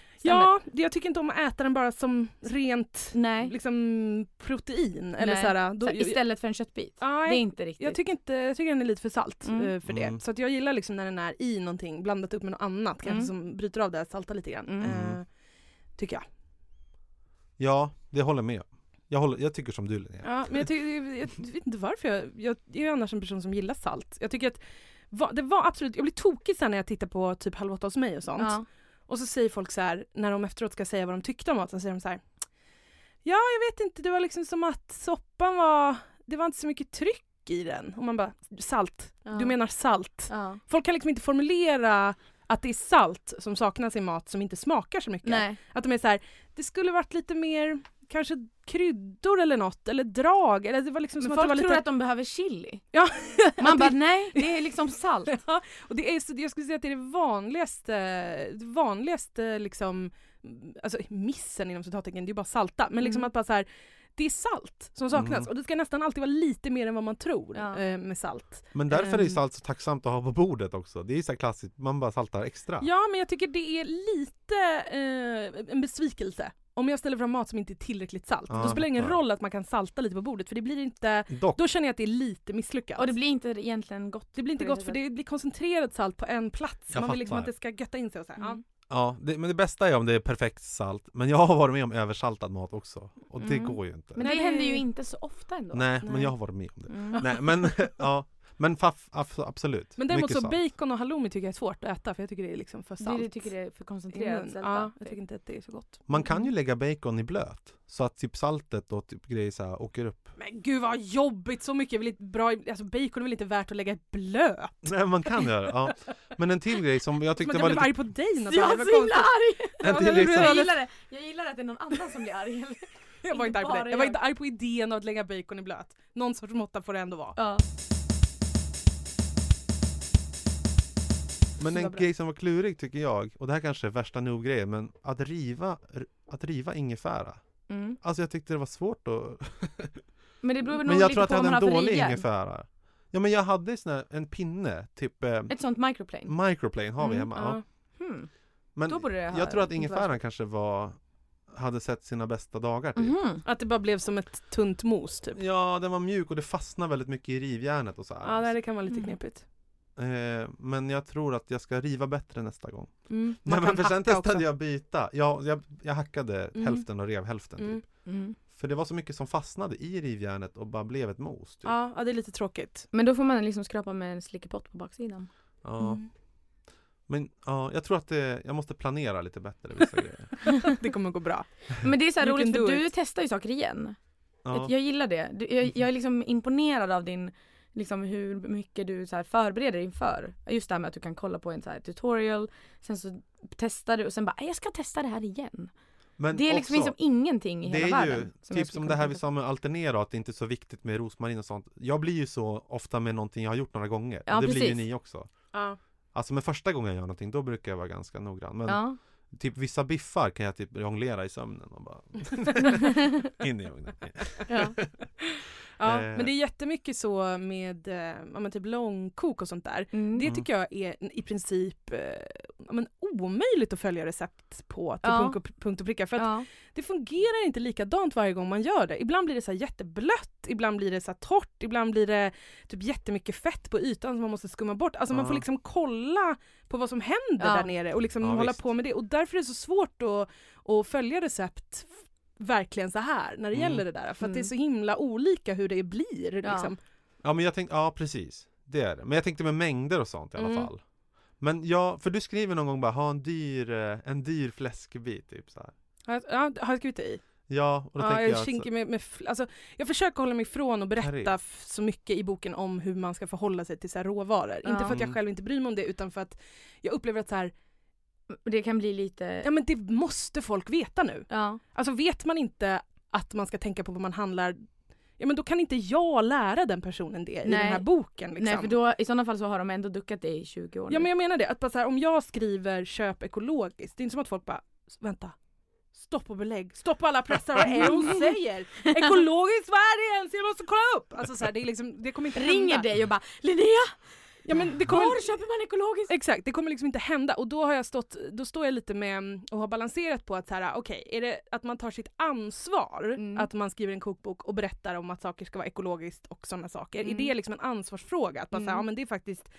Ja, det- jag tycker inte om att äta den bara som rent Nej. liksom, protein. Eller Nej. så här, då, Så istället för en köttbit. Nej, Det är inte riktigt. jag, tycker inte, jag tycker den är lite för salt Mm. eh, för det. Mm. Så att jag gillar liksom när den är i någonting blandat upp med något annat kanske Mm. som bryter av det, salta lite grann. Mm. Eh, tycker jag. Ja, det håller med. Jag, håller, jag tycker som du Linnea. Ja, men jag, tycker, jag, jag vet inte varför. Jag, jag är ju annars en person som gillar salt. Jag tycker att va, det var absolut, jag blir tokig sen när jag tittar på typ Halv åtta hos mig och sånt. Ja. Och så säger folk så här, när de efteråt ska säga vad de tyckte om maten, säger de så här. Ja, jag vet inte, det var liksom som att soppan var, det var inte så mycket tryck i den. Och man bara, salt. Ja. Du menar salt. Ja. Folk kan liksom inte formulera att det är salt som saknas i mat som inte smakar så mycket. Nej. Att de är så här, det skulle varit lite mer kanske kryddor eller något, eller drag. Eller det var liksom Men som folk att det var tror lite... att de behöver chili. Ja, Man bara nej, det är liksom salt. Ja, och det är, så, jag skulle säga att det är det vanligaste, det vanligaste liksom, alltså missen inom citattecken, det är ju bara salta. Men liksom Mm. att bara så här, det är salt som saknas Mm. och det ska nästan alltid vara lite mer än vad man tror Ja. eh, med salt. Men därför är Ehm. salt så tacksamt att ha på bordet också. Det är så här klassiskt, man bara saltar extra. Ja men jag tycker det är lite eh, en besvikelse om jag ställer fram mat som inte är tillräckligt salt. Ja, Då spelar det ingen ja. roll att man kan salta lite på bordet för det blir inte, Dock, då känner jag att det är lite misslyckat. Och det blir inte egentligen gott. Det blir inte gott för det blir koncentrerad salt på en plats. Jag man vill liksom att det ska götta in sig och så här. Mm. ja, det, men det bästa är om det är perfekt salt. Men jag har varit med om översaltad mat också. Och det Mm. går ju inte. Men det händer ju inte så ofta ändå. Nej, men Nej. jag har varit med om det. Mm. Nej, men ja. Men faff, absolut. Men däremot Mycket så salt. bacon och halloumi tycker jag är svårt att äta för jag tycker det är liksom för Det, salt. det tycker det är för koncentrerat sälta. Ja, jag tycker inte att det är så gott. Man kan ju lägga bacon i blöt. Så att typ saltet och typ grejer så här åker upp. Men gud vad jobbigt, så mycket är väl inte bra, alltså bacon är väl inte värt att lägga i blöt? Nej, man kan göra ja. Men en till grej som jag Som tyckte att var jag blev lite... arg på dig Jag Natalia, är vad så himla arg! En till. Jag gillar, det. jag gillar att det är någon annan som blir arg. Jag var inte arg på dig, jag var jag. inte arg på idén av att lägga bacon i blöt. Någon sorts måtta får det ändå vara. Ja. Men en grej som var klurig tycker jag, och det här kanske är värsta nog-grejen, men att riva, att riva ingefära. Mm. Alltså jag tyckte det var svårt att... Men det beror nog Men jag lite tror att på jag vad man hade har en dålig ingefära. Ja men jag hade sån här, en pinne, typ eh, Ett sånt microplane. microplane har vi Mm, hemma. Ja. Hmm. Men Då borde det ha- jag tror att ingefäran kanske var hade sett sina bästa dagar typ. Mhm. Att det bara blev som ett tunt mos typ. Ja, den var mjuk och det fastnade väldigt mycket i rivjärnet och så här. Ja, det kan vara lite Mm. knepigt. Eh, men jag tror att jag ska riva bättre nästa gång. Mm. Nej men för sen testade också. jag byta. Ja, jag, jag hackade Mm. hälften och rev hälften typ. Mm. Mm. För det var så mycket som fastnade i rivjärnet och bara blev ett mos. Typ. Ja, ja, det är lite tråkigt. Men då får man liksom skrapa med en slickepott på baksidan. Ja. Mm. Men ja, jag tror att det, jag måste planera lite bättre vissa grejer. Det kommer gå bra. Men det är så här roligt för du testar ju saker igen. Ja. Jag gillar det. Du, jag, jag är liksom imponerad av din Liksom hur mycket du så här förbereder inför. Just det här med att du kan kolla på en så här tutorial, sen så testar du och sen bara "Äh, jag ska testa det här igen. Men det är liksom, också, liksom ingenting i det hela är ju världen. som typ som det här vi sa med alternera, att det inte är så viktigt med rosmarin och sånt. Jag blir ju så ofta med någonting jag har gjort några gånger. Ja, det blir ju precis. ni också. Ja. Alltså med första gången jag gör någonting, då brukar jag vara ganska noggrann. Men Ja. typ vissa biffar kan jag typ jonglera i sömnen och bara in i ugnen. Ja. ja, Eh. men det är jättemycket så med eh, ja, men typ långkok och sånt där. Mm. Det tycker jag är i princip eh, ja, men omöjligt att följa recept på till Ja. punkt, och, punkt och pricka. För att det fungerar inte likadant varje gång man gör det. Ibland blir det så jätteblött, ibland blir det så torrt, ibland blir det typ jättemycket fett på ytan som man måste skumma bort. Alltså man får liksom kolla på vad som händer där nere och liksom hålla visst. på med det. Och därför är det så svårt att, att följa recept verkligen så här när det Mm. gäller det där. För att det är Mm. så himla olika hur det blir. Ja. Liksom. Ja men jag tänkte, ja precis. Det är det. Men jag tänkte med mängder och sånt i alla Mm. fall. Men ja, för du skriver någon gång bara ha en dyr, eh, en dyr fläskbit typ så här. Ja, har jag skrivit det i? Ja, och då Ja, tänker jag, jag, med, med, alltså, jag försöker hålla mig ifrån att berätta så mycket i boken om hur man ska förhålla sig till så råvaror. Ja. Inte för att jag själv inte bryr mig om det utan för att jag upplever att så här, Det kan bli lite... ja men det måste folk veta nu. Ja. Alltså vet man inte att man ska tänka på vad man handlar, ja men då kan inte jag lära den personen det i Nej. den här boken. Liksom. Nej för då, i sådana fall så har de ändå duckat det i 20 år Ja nu. men jag menar det, att bara så här, om jag skriver köp ekologiskt, det är inte som att folk bara vänta, stopp och belägg, stopp alla pressar, vad är hon säger? Ekologiskt, vad är det ens? Jag måste kolla upp! Alltså så här, det, är liksom, det kommer inte Ringer hända. dig och bara Linnea! Ja, men det kommer, Var köper man ekologiskt? Exakt, det kommer liksom inte hända och då har jag stått, då står jag lite med och har balanserat på att så här, okej, är det att man tar sitt ansvar, Mm. att man skriver en kokbok och berättar om att saker ska vara ekologiskt och sådana saker. Mm. Är det liksom en ansvarsfråga? Att bara så här, Mm. ja men det är faktiskt,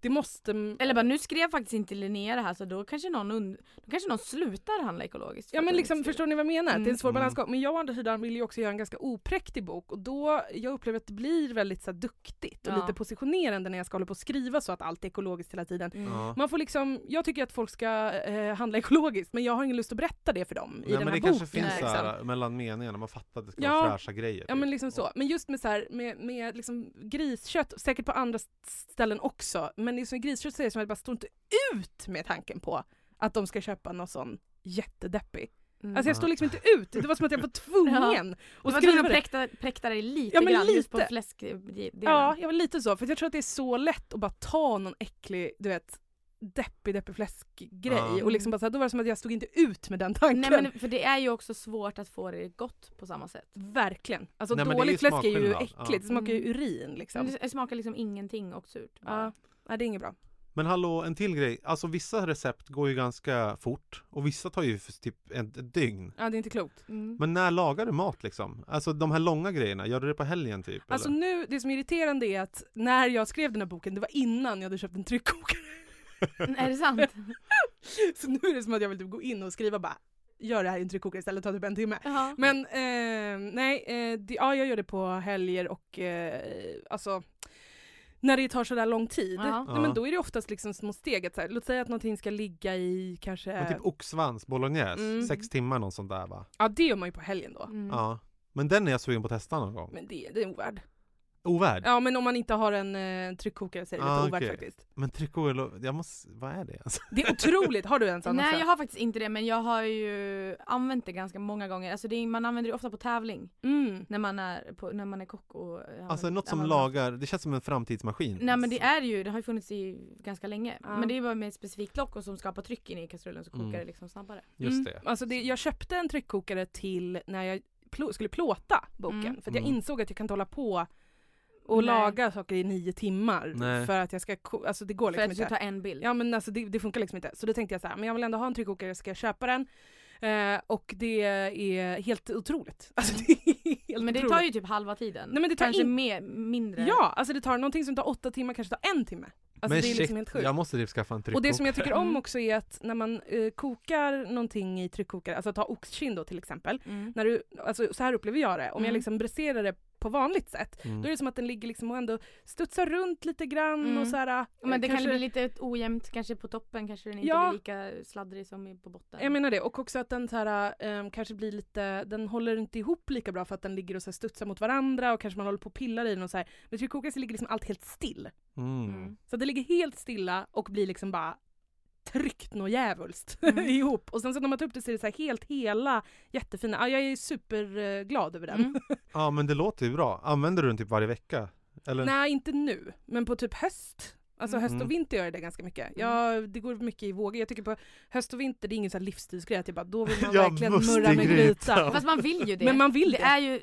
det måste... Eller bara nu skrev faktiskt inte Linnea det här så då kanske någon, und- då kanske någon slutar handla ekologiskt. Ja men liksom, förstår ni vad jag menar? Att Det är en svår Mm. balansgång. Men jag å andra sidan vill ju också göra en ganska opräktig bok och då, jag upplever att det blir väldigt så här, duktigt och Ja. lite positionerande när jag ska hålla på och skriva så att allt är ekologiskt hela tiden. Mm. ja. Man får liksom, jag tycker att folk ska eh, handla ekologiskt men jag har ingen lust att berätta det för dem i ja den men här det kanske boken. finns liksom. så här, mellan meningarna, man fattar att det ska Ja. vara fräscha grejer. Ja typ. men liksom så. Men just med, så här, med, med liksom griskött, säkert på andra ställen också, men liksom griskött så är det som att jag bara står inte ut med tanken på att de ska köpa någon sån jättedeppig. Mm. Alltså jag står liksom inte ut, det var som att jag var tvungen Du att var tvungen att präkta, präkta dig lite Ja, men grann just på lite. fläskdelen. Ja, jag var lite så, för jag tror att det är så lätt att bara ta någon äcklig, du vet, deppig deppig fläskgrej Ja. och liksom bara så här, då var det som att jag stod inte ut med den tanken. Nej men för det är ju också svårt att få det gott på samma sätt. Verkligen. Alltså Nej, det är ju dåligt fläsk är ju äckligt, Ja. det smakar ju Mm. urin liksom. Men det smakar liksom ingenting och surt. Ja, nej, det är inget bra. Men hallå, en till grej. Alltså vissa recept går ju ganska fort och vissa tar ju för typ ett, ett dygn. Ja det är inte klokt. Mm. Men när lagar du mat liksom? Alltså de här långa grejerna, gör du det på helgen typ? Alltså eller? nu, det som är irriterande är att när jag skrev den här boken, det var innan jag hade köpt en tryckkokare. Är det sant? Så nu är det som att jag vill typ gå in och skriva bara gör det här i en tryckkokare istället, tar typ en timme. Ja. Men eh, nej, eh, det, ja jag gör det på helger och eh, alltså när det tar sådär lång tid, Ja. nej, men då är det oftast liksom små steg. Att, så här, låt säga att någonting ska ligga i kanske, Men typ oxsvans, bolognese, Mm. sex timmar något sånt där va? ja det gör man ju på helgen då. Mm. Ja. Men den är jag sugen på att testa någon gång. Men det, det är ovärd. Ovärd? Ja men om man inte har en eh, tryckkokare så är det Ah, lite ovärt okej. faktiskt. Men tryckkokare, jag måste, vad är det alltså? Det är otroligt, har du en sån Nej också? jag har faktiskt inte det men jag har ju använt det ganska många gånger. Alltså det är, man använder det ofta på tävling. Mm. När man är, på, när man är kock och... Alltså något som lagar, det känns som en framtidsmaskin. Nej men det är ju, det har ju funnits i ganska länge. Ja. Men det är bara med ett specifikt lock och som skapar tryck in i kastrullen så kokar Mm. det liksom snabbare. Just Mm. det. Alltså det, jag köpte en tryckkokare till när jag plå, skulle plåta boken. Mm. För att jag Mm. insåg att jag kan inte hålla på och Nej. laga saker i nio timmar. Nej. För att jag ska, alltså det går För att liksom du tar inte. en bild. Ja men alltså det, det funkar liksom inte. Så då tänkte jag så här, men jag vill ändå ha en tryckkokare, ska jag köpa den? Eh, och det är helt otroligt. Alltså det är helt men det otroligt. tar ju typ halva tiden. Nej, men det tar Kanske in- mer, mindre. Ja, alltså det tar någonting som tar åtta timmar kanske tar en timme. Alltså men det är shit, liksom helt sjukt. jag måste typ skaffa en tryckkokare. Och det som jag tycker om Mm. också är att när man eh, kokar någonting i tryckkokare, alltså ta oxkind då till exempel, Mm. när du, alltså, så här upplever jag det, om jag Mm. liksom bräserar det på vanligt sätt, Mm. då är det som att den ligger liksom och ändå studsar runt lite grann Mm. och så här, Men det kanske, kan bli lite ojämnt kanske på toppen, kanske den inte Ja. blir lika sladdrig som på botten. Jag menar det, och också att den så här, ehm, kanske blir lite, den håller inte ihop lika bra för att den ligger och så här studsar mot varandra och kanske man håller på och pillar i den och så här. Men tryckkokare så ligger liksom allt helt still. Mm. Mm. Så det ligger helt stilla och blir liksom bara tryckt något djävulskt Mm. ihop. Och sen så när man tar upp det så är det så här helt hela jättefina. Ja, jag är superglad över den. Mm. Ja men det låter ju bra. Använder du den typ varje vecka? Eller? Nej, inte nu. Men på typ höst. Alltså Mm. höst och Mm. vinter gör jag det ganska mycket. Ja, det går mycket i vågor. Jag tycker på höst och vinter, det är ingen sån här livsstilsgrej att jag bara, då vill man Ja, verkligen murra med gryta. Fast man vill ju det. Men man vill det det. är ju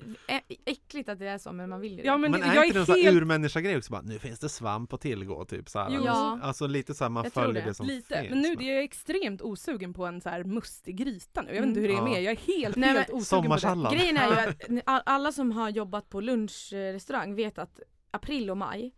äckligt att det är så men man vill ju det. Ja, men, Men, det- är jag inte det en är sån helt urmänniska-grej också? Bara, nu finns det svamp att tillgå, typ så här. Jo. Ja. Alltså lite så här, man Jag följer det. det, som lite. finns. Men nu det är jag extremt osugen på en så här mustig gryta nu. Jag vet inte Mm. hur det är med. Jag är helt, Nej, helt men- osugen på det. Grejen är ju att alla som har jobbat på lunchrestaurang vet att april och maj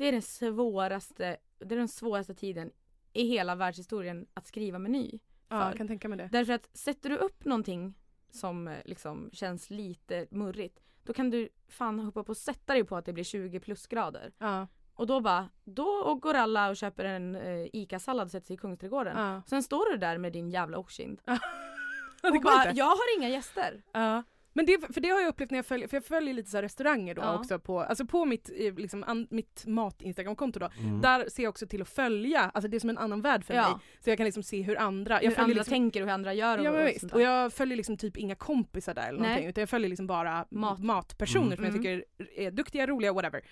det är den svåraste, det är den svåraste tiden i hela världshistorien att skriva meny. Ja, för. jag kan tänka mig det. Därför att sätter du upp någonting som eh, liksom känns lite murrigt då kan du fan hoppa på och sätta dig på att det blir 20 plusgrader. Ja. Och då bara, då går alla och köper en eh, ICA-sallad och sätter sig i Kungsträdgården. Ja. Sen står du där med din jävla oxkind. det och bara, jag har inga gäster. Ja. Men det, för det har jag upplevt när jag följer, för jag följer lite så här restauranger då Ja. också på, alltså på mitt, eh, liksom, an, mitt mat-instagramkonto då. Mm. Där ser jag också till att följa, alltså det är som en annan värld för Ja. mig. Så jag kan liksom se hur andra, jag hur följer andra liksom, tänker och hur andra gör och, Ja men och visst, sånt och jag följer liksom typ inga kompisar där eller Nej. någonting utan jag följer liksom bara Mat. matpersoner Mm. som jag Mm. tycker är duktiga, roliga, whatever.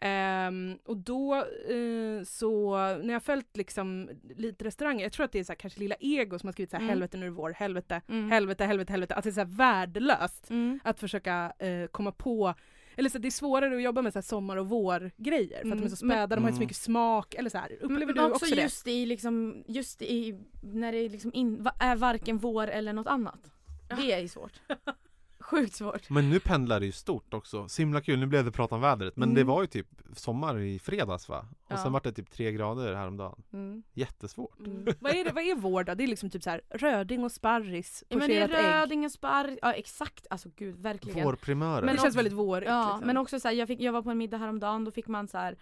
Ehm, och då eh, så, när jag följt liksom lite restauranger, jag tror att det är så här, kanske Lilla Ego som har skrivit så här, Mm. helvete nu är det vår, helvete, Mm. helvete, helvete, helvete. Att det är så här värdelöst Mm. att försöka eh, komma på eller så det är svårare att jobba med så här sommar och vårgrejer för att de är Mm. så späda, de har inte så Mm. mycket smak eller så här. Upplever Men du också, också, det? just i liksom, just i när det liksom in, va- är varken vår eller något annat. Det är ju svårt. Sjukt svårt. Men nu pendlar det ju stort också. Så himla kul, nu blev det prat om vädret. Men Mm. det var ju typ sommar i fredags va? Och Ja. sen var det typ tre grader häromdagen. Mm. Jättesvårt. Mm. vad, är det, vad är vår då? Det är liksom typ så här röding och sparris, Ja, men det är röding, sparr, ja exakt, alltså gud verkligen. Vårprimörer. Men det känns väldigt vårigt. Ja, liksom. men också så här, jag, fick, jag var på en middag häromdagen, då fick man så här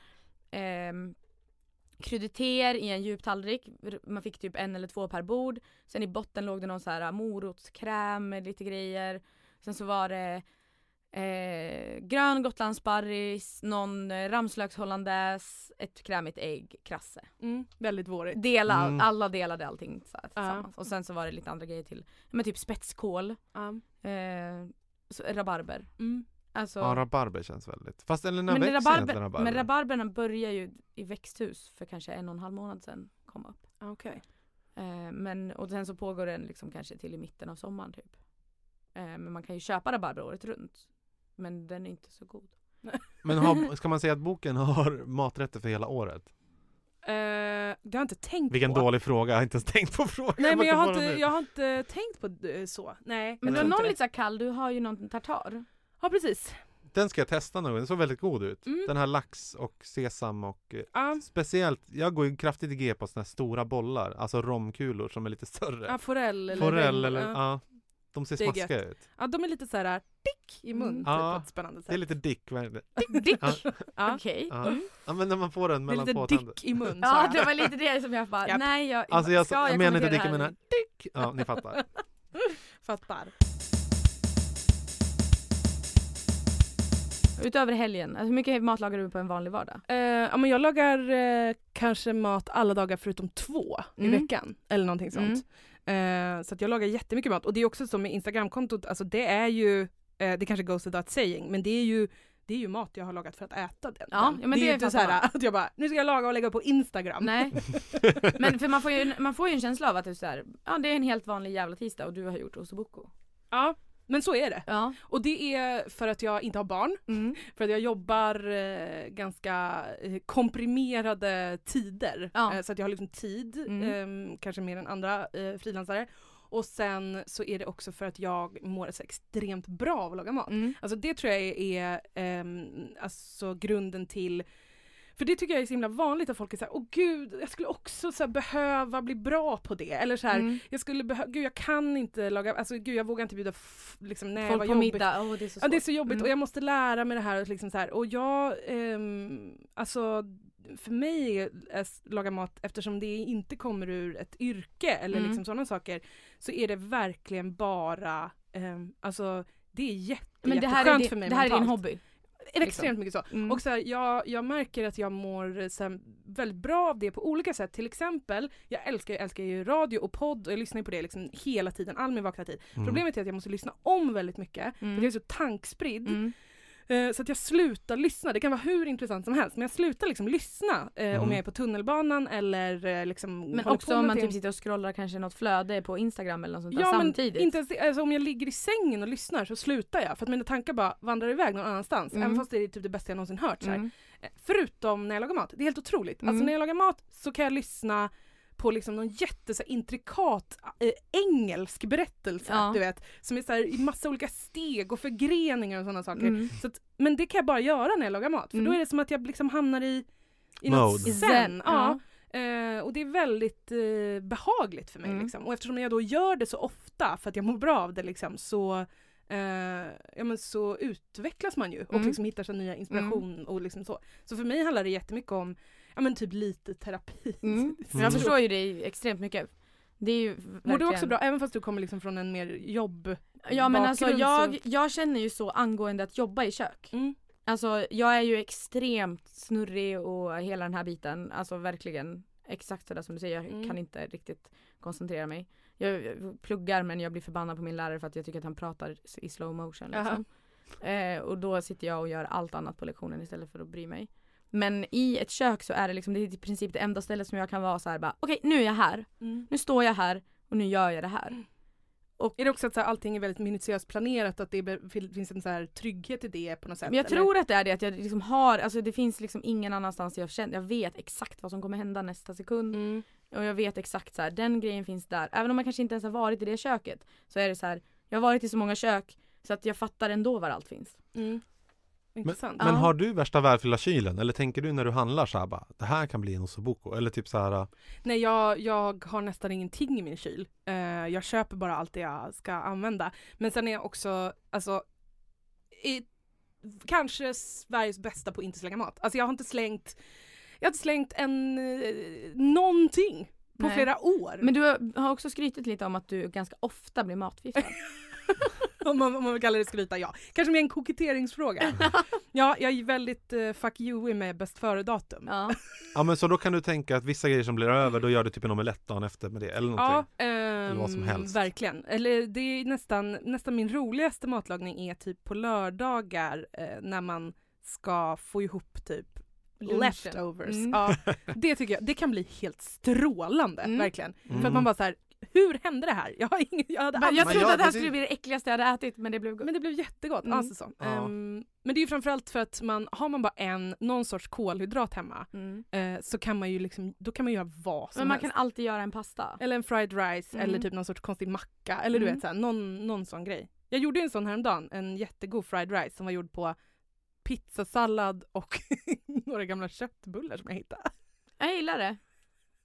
ehm, kryddeter i en djup tallrik. Man fick typ en eller två per bord. Sen i botten låg det någon så här morotskräm med lite grejer. Sen så var det eh, grön gotlandssparris, någon eh, ramslökshollandaise, ett krämigt ägg, krasse. mm, väldigt vårigt. Dela, Mm. alla delade allting så här, tillsammans. Och sen så var det lite andra grejer till. Men typ spetskål, Ja. eh, så, rabarber. Mm. Alltså, Ja, rabarber känns väldigt. Fast eller när men, växer rabarber, egentligen rabarber? men rabarberna börjar ju i växthus för kanske en och en halv månad sedan komma upp. Ah, Okej. Eh, men, och sen så pågår den liksom kanske till i mitten av sommaren typ. Eh, men man kan ju köpa rabarber året runt. Men den är inte så god. Men har, ska man säga att boken har maträtter för hela året? Eh, det har jag inte tänkt Vilken på. dålig fråga, jag har inte ens tänkt på frågan. Nej men jag har, inte, nu. jag har inte tänkt på så. Nej. Men du har någon lite så kall, du har ju någon tartar. Ja precis. Den ska jag testa gång, den såg väldigt god ut. Mm. Den här lax och sesam och Ja, speciellt, jag går ju kraftigt i G på såna här stora bollar, alltså romkulor som är lite större. ja forell eller Forell regn- eller, ja. De ser Det är smaskiga gött. ut. ja de är lite så här dick i mun Mm. typ, Ja, spännande sätt. Det är lite dick, verkligen. Dick! Ja. ja. Okej. Ja. ja men när man får den Det är mellan lite två tänder. dick i mun Ja jag. det var lite det som jag bara, Japp. nej jag, Alltså jag, ska jag, menar inte dick, jag menar dick! Ja, ni fattar. Fattar. Utöver helgen, alltså hur mycket mat lagar du på en vanlig vardag? Eh, ja, men jag lagar eh, kanske mat alla dagar förutom två i Mm. veckan. Eller någonting sånt. Eh, så att jag lagar jättemycket mat. Och det är också så med Instagramkontot, alltså det är ju, eh, det kanske goes without saying, men det är ju det är ju mat jag har lagat för att äta den. Ja, ja, men det är det ju inte så här att jag bara, nu ska jag laga och lägga upp på Instagram. Nej. Men för man får ju, man får ju en känsla av att det är så här, ja det är en helt vanlig jävla tisdag och du har gjort ossobuco. Ja, men så är det. Ja. Och det är för att jag inte har barn, Mm. för att jag jobbar eh, ganska eh, komprimerade tider. Ja. Eh, så att jag har liksom tid, Mm. eh, kanske mer än andra eh, frilansare. Och sen så är det också för att jag mår så extremt bra av att laga mat. Mm. Alltså det tror jag är ehm, alltså grunden till för det tycker jag är så himla vanligt att folk är såhär, åh gud, jag skulle också så behöva bli bra på det. Eller så här, Mm. jag skulle behöva, gud jag kan inte laga, alltså gud jag vågar inte bjuda liksom, nej Folk vad på jobbigt. middag, åh det är så svårt. Ja det är så jobbigt Mm. och jag måste lära mig det här och liksom så här. och jag, ehm, alltså för mig är laga mat eftersom det inte kommer ur ett yrke eller Mm. liksom sådana saker så är det verkligen bara, ehm, alltså det är jätte, Men det här, är din, för mig det här är din mentalt. hobby. Är extremt mycket så. Mm. Och så här, jag, jag märker att jag mår så här, väldigt bra av det på olika sätt. Till exempel, jag älskar, jag älskar ju radio och podd och jag lyssnar på det liksom hela tiden, all min vakna tid. Mm. Problemet är att jag måste lyssna om väldigt mycket, Mm. för jag är så tankspridd. Eh, Så att jag slutar lyssna, det kan vara hur intressant som helst men jag slutar liksom lyssna eh, Mm. om jag är på tunnelbanan eller eh, liksom Men också om man typ sitter och scrollar kanske något flöde på Instagram eller något sånt där Ja samtidigt. men inte ens alltså, om jag ligger i sängen och lyssnar så slutar jag för att mina tankar bara vandrar iväg någon annanstans Mm. även fast det är typ det bästa jag någonsin hört. Så här. Mm. Eh, Förutom när jag lagar mat, det är helt otroligt. Alltså Mm. när jag lagar mat så kan jag lyssna på liksom någon jätte så här, intrikat eh, engelsk berättelse, Ja. du vet. Som är så här, i massa olika steg och förgreningar och sådana saker. Mm. Så att, men det kan jag bara göra när jag lagar mat, för Mm. då är det som att jag liksom hamnar i, i något zen. Ja. Eh, och det är väldigt eh, behagligt för mig. Mm. Liksom. Och eftersom jag då gör det så ofta för att jag mår bra av det liksom, så, eh, ja, men så utvecklas man ju och Mm. liksom hittar sin nya inspiration. Och liksom så. så för mig handlar det jättemycket om ja, men typ lite terapi. Mm. Jag förstår ju dig extremt mycket. Det är ju Mår du verkligen- också bra även fast du kommer liksom från en mer jobb Ja men alltså jag, så- jag känner ju så angående att jobba i kök. Mm. Alltså jag är ju extremt snurrig och hela den här biten. Alltså verkligen exakt sådär som du säger. Jag Mm. kan inte riktigt koncentrera mig. Jag jag pluggar men jag blir förbannad på min lärare för att jag tycker att han pratar i slow motion. Liksom. Eh, och då sitter jag och gör allt annat på lektionen istället för att bry mig. Men i ett kök så är det liksom, det är i princip det enda stället som jag kan vara så här bara okej nu är jag här. Mm. Nu står jag här och nu gör jag det här. Är det också att så här, allting är väldigt minutiöst planerat att det finns en så här trygghet i det på något sätt? Men jag eller? tror att det är det att jag liksom har, alltså det finns liksom ingen annanstans jag känner, jag vet exakt vad som kommer hända nästa sekund. Mm. Och jag vet exakt så här, den grejen finns där. Även om man kanske inte ens har varit i det köket. Så är det så här, jag har varit i så många kök så att jag fattar ändå var allt finns. Mm. Intressant. Men Ja. har du värsta välfyllda kylen? Eller tänker du när du handlar så här bara, det här kan bli en ossobuco? Eller typ så här, Nej jag, jag har nästan ingenting i min kyl. Eh, jag köper bara allt det jag ska använda. Men sen är jag också, alltså, i, kanske Sveriges bästa på att inte slänga mat. Alltså jag har inte slängt, jag har inte slängt en, eh, någonting på Nej. flera år. Men du har- har också skrytit lite om att du ganska ofta blir matförgiftad. om, man, om man vill kalla det skryta, ja. Kanske mer en koketteringsfråga. ja, jag är väldigt uh, fuck you med bäst före-datum. ja. ja men så då kan du tänka att vissa grejer som blir över, då gör du typ en omelett dagen efter med det, eller någonting? Ja, ehm, vad som helst. verkligen. Eller det är nästan, nästan min roligaste matlagning är typ på lördagar eh, när man ska få ihop typ leftovers. Mm. Ja, det tycker jag, det kan bli helt strålande, Mm. verkligen. För Mm. att man bara så här, hur hände det här? Jag, har ingen, jag hade Men jag trodde jag- att det här skulle bli det äckligaste jag hade ätit men det blev gott. Men det blev jättegott. Mm. Alltså så. Ja. Ehm, men det är ju framförallt för att man, har man bara en, någon sorts kolhydrat hemma Mm. eh, så kan man ju liksom, då kan man göra vad som Men man helst. kan alltid göra en pasta. Eller en fried rice Mm. eller typ någon sorts konstig macka eller du Mm. vet såhär, någon, någon sån grej. Jag gjorde ju en sån häromdagen, en jättegod fried rice som var gjord på pizzasallad och några gamla köttbullar som jag hittade. Jag gillar det.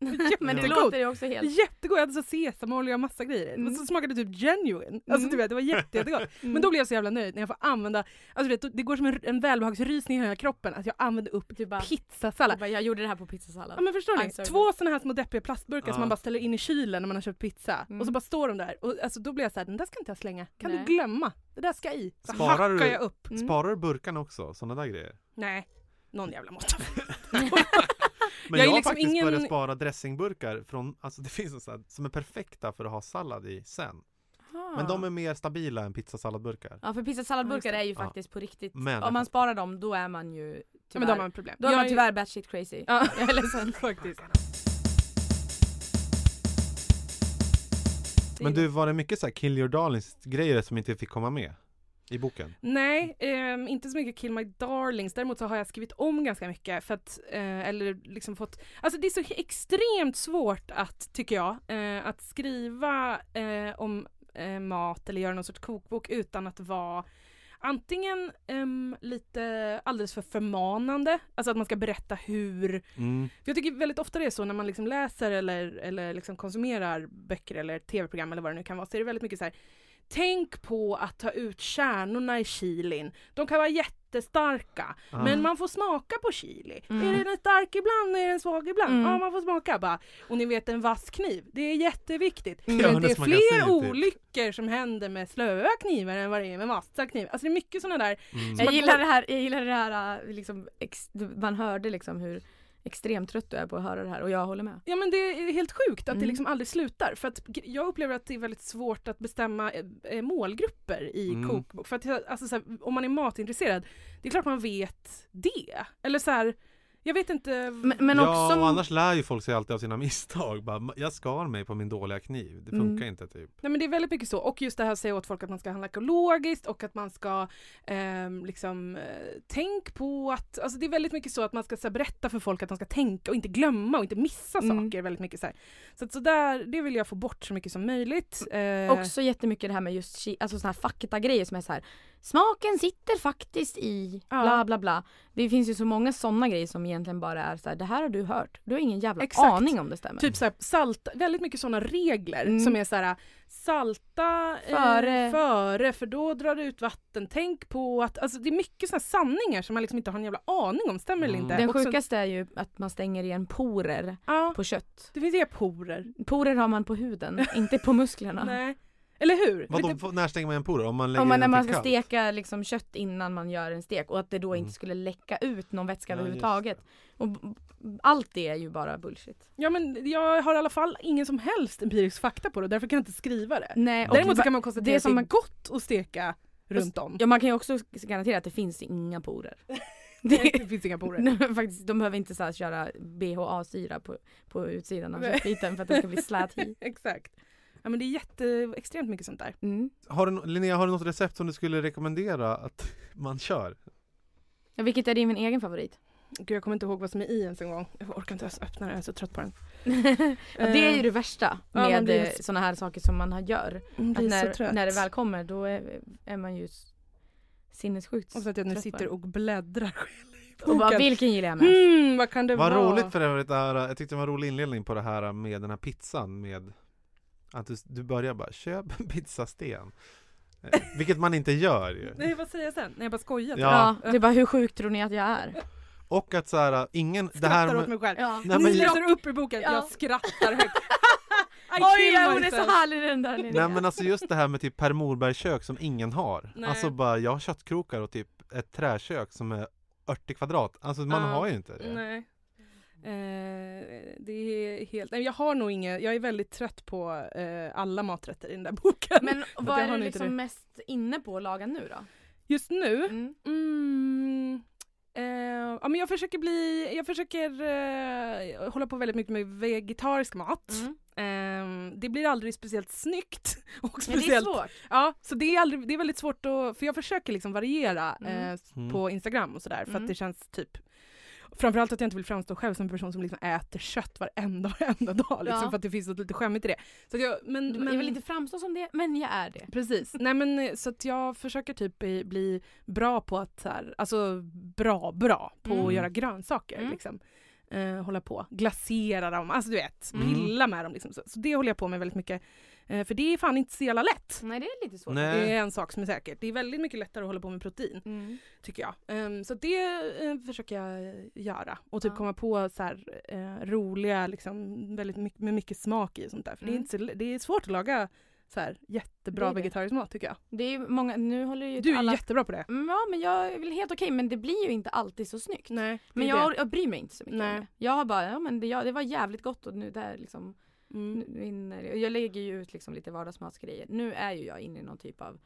Men det Jättegod. låter ju också helt... Jättegod, jag hade så sesamolja och massa grejer. Mm. Och så smakade det typ genuine. Alltså Mm. du vet, det var jätte, jättegott. Mm. Men då blev jag så jävla nöjd när jag får använda, alltså du vet, det går som en, en välbehagsrysning i hela kroppen att jag använder upp Du bara, pizzasallad. du bara, jag gjorde det här på pizzasallad. Ja men förstår ni? Sorry. Två såna här små deppiga plastburkar Ja. som man bara ställer in i kylen när man har köpt pizza. Mm. Och så bara står de där. Och alltså, då blir jag så här, den där ska inte jag slänga. Kan Nej. du glömma? Det där ska i. Så Sparar hackar du- jag upp. Mm. Sparar du burkarna också? Sådana där grejer? Nej, någon jävla måtta. Men Jag jag, är har liksom faktiskt ingen- börjat spara dressingburkar från, alltså det finns en sån här, som är perfekta för att ha sallad i sen. Men de är mer stabila än pizzasalladburkar. Ja för pizzasalladburkar Ja, är ju Ja. faktiskt på riktigt, Men- om man sparar dem då är man ju tyvärr, men då har man problem. då är man är- tyvärr batshit crazy. Ja, Jag är ledsen. faktiskt. Men du, var det mycket så här kill your darlings grejer som inte fick komma med? I boken? Nej, ehm, inte så mycket Kill My Darlings. Däremot så har jag skrivit om ganska mycket för att, eh, eller liksom fått, alltså det är så extremt svårt att, tycker jag, eh, att skriva eh, om eh, mat eller göra någon sorts kokbok utan att vara antingen ehm, lite alldeles för förmanande, alltså att man ska berätta hur Mm. för jag tycker väldigt ofta det är så när man liksom läser eller, eller liksom konsumerar böcker eller tv-program eller vad det nu kan vara så är det väldigt mycket så här. Tänk på att ta ut kärnorna i chilin. De kan vara jättestarka. Ah. Men man får smaka på chili. Mm. Är den stark ibland? Är den svag ibland? Mm. Ja, man får smaka bara. Och ni vet en vass kniv. Det är jätteviktigt. Ja, Men det är fler typ. olyckor som händer med slöa knivar än vad det är med vassa knivar. Alltså det är mycket sådana där. Mm. Jag gillar det här, jag gillar det här äh, liksom, ex, man hörde liksom hur extremt trött du är på att höra det här och jag håller med. Ja men det är helt sjukt att det Mm. liksom aldrig slutar. För att jag upplever att det är väldigt svårt att bestämma eh, eh, målgrupper i Mm. kokbok. För att alltså, så här, om man är matintresserad, det är klart man vet det. Eller så här, jag vet inte. Men, men ja, också... och annars lär ju folk sig alltid av sina misstag. Bara, jag skar mig på min dåliga kniv. Det Mm. funkar inte typ. Nej men det är väldigt mycket så. Och just det här att säga åt folk att man ska handla ekologiskt och att man ska ehm, liksom eh, tänk på att, alltså det är väldigt mycket så att man ska så här, berätta för folk att de ska tänka och inte glömma och inte missa Mm. saker väldigt mycket så här. Så att så där, det vill jag få bort så mycket som möjligt. Eh, Också jättemycket det här med just alltså såna här fakta-grejer som är så här. Smaken sitter faktiskt i Ja. bla bla bla. Det finns ju så många sådana grejer som egentligen bara är så här. det här har du hört. Du har ingen jävla Exakt. aning om det stämmer. Typ såhär, salta, väldigt mycket sådana regler Mm. som är såhär salta eh, Före. före för då drar det ut vatten. Tänk på att, alltså det är mycket sådana sanningar som man liksom inte har en jävla aning om, stämmer eller Mm. inte? Den Och så- sjukaste är ju att man stänger igen porer Ja, på kött. det finns inga porer. Porer har man på huden, inte på musklerna. Nej. Eller hur? Vadå, när stänger man en porer? Om man lägger Om man, när man ska kallt? steka liksom kött innan man gör en stek och att det då Mm. inte skulle läcka ut någon vätska Ja, överhuvudtaget. Och allt det är ju bara bullshit. Ja men jag har i alla fall ingen som helst empirisk fakta på det och därför kan jag inte skriva det. Nej, och Däremot så kan man konstatera det att det som är man- gott att steka runt om. Ja man kan ju också garantera att det finns inga porer. Det, det finns inga porer. Nej, faktiskt, de behöver inte så här köra BHA-syra på, på utsidan av köttbiten för att det ska bli slät. Exakt. Ja men det är jätte, extremt mycket sånt där. Mm. Har du, Linnea, har du något recept som du skulle rekommendera att man kör? Ja, vilket är din min egen favorit? Gud jag kommer inte ihåg vad som är i ens en gång. Jag orkar inte ens öppna den, jag är så trött på den. ja, det är ju Eh, det värsta ja, med eh, så- såna här saker som man har gör. Jag Att när, när det väl kommer då är, är man ju sinnessjukt Och så att jag nu sitter och bläddrar själv och bara, vilken gillar jag mest? Hmm, vad kan det Vad vara? roligt för övrigt jag tyckte det var en rolig inledning på det här med den här pizzan med att du, du börjar bara köp en pizzasten. Eh, Vilket man inte gör ju. Nej vad säger jag sen? Nej jag bara skojar. Ja. Ja, det är bara hur sjukt tror ni att jag är? Och att så här, ingen, det Skrattar här åt med, mig själv. Ja. Nej, Ni men- läser upp i boken, Ja. jag skrattar högt. I Oj, jag hon är så härlig den där Linnea. Nej men alltså just det här med typ Per Morbergs kök som ingen har. Nej. Alltså bara, jag har köttkrokar och typ ett träkök som är 80 kvadrat. Alltså man Ja. har ju inte det. Nej. Eh, det är helt, nej, jag har nog inget, jag är väldigt trött på eh, alla maträtter i den där boken. Men vad är du liksom det. mest inne på att laga nu då? Just nu, Mm. mm, Eh, ja, men jag försöker bli, jag försöker eh, hålla på väldigt mycket med vegetarisk mat. Mm. Eh, det blir aldrig speciellt snyggt. Och Men det är speciellt, svårt. Ja, så det är, aldrig, det är väldigt svårt att, för jag försöker liksom variera Mm. eh, Mm. på Instagram och sådär för Mm. att det känns typ Framförallt att jag inte vill framstå själv som en person som liksom äter kött varenda, varenda dag liksom, Ja. för att det finns något lite skämmigt i det. Så jag, men, Jag vill inte framstå som det, men jag är det. Precis. Nej men eh, så att jag försöker typ bli, bli bra på att så här, alltså bra, bra på Mm. att göra grönsaker Mm. liksom. Eh, hålla på, glasera dem, alltså du vet, Mm. pilla med dem liksom. Så, så det håller jag på med väldigt mycket. Eh, för det är fan inte så jävla lätt. Nej det är lite svårt. Nej. Det är en sak som är säkert. Det är väldigt mycket lättare att hålla på med protein, Mm. tycker jag. Ehm, så det eh, försöker jag eh, göra. Och typ Ja. komma på så här, eh, roliga, liksom, väldigt mycket, med mycket smak i och sånt där. För det, är Mm. inte så, det är svårt att laga så här, jättebra Det det. vegetarisk mat tycker jag. Det är många, nu håller ju Du är alla... jättebra på det. Mm, Ja men jag är väl helt okej men det blir ju inte alltid så snyggt. Nej, Men det jag, det. jag bryr mig inte så mycket Nej. om det. Jag har bara, ja men det, ja, det var jävligt gott och nu där liksom, Mm. vinner- jag lägger ju ut liksom lite vardagsmatsgrejer. Nu är ju jag inne i någon typ av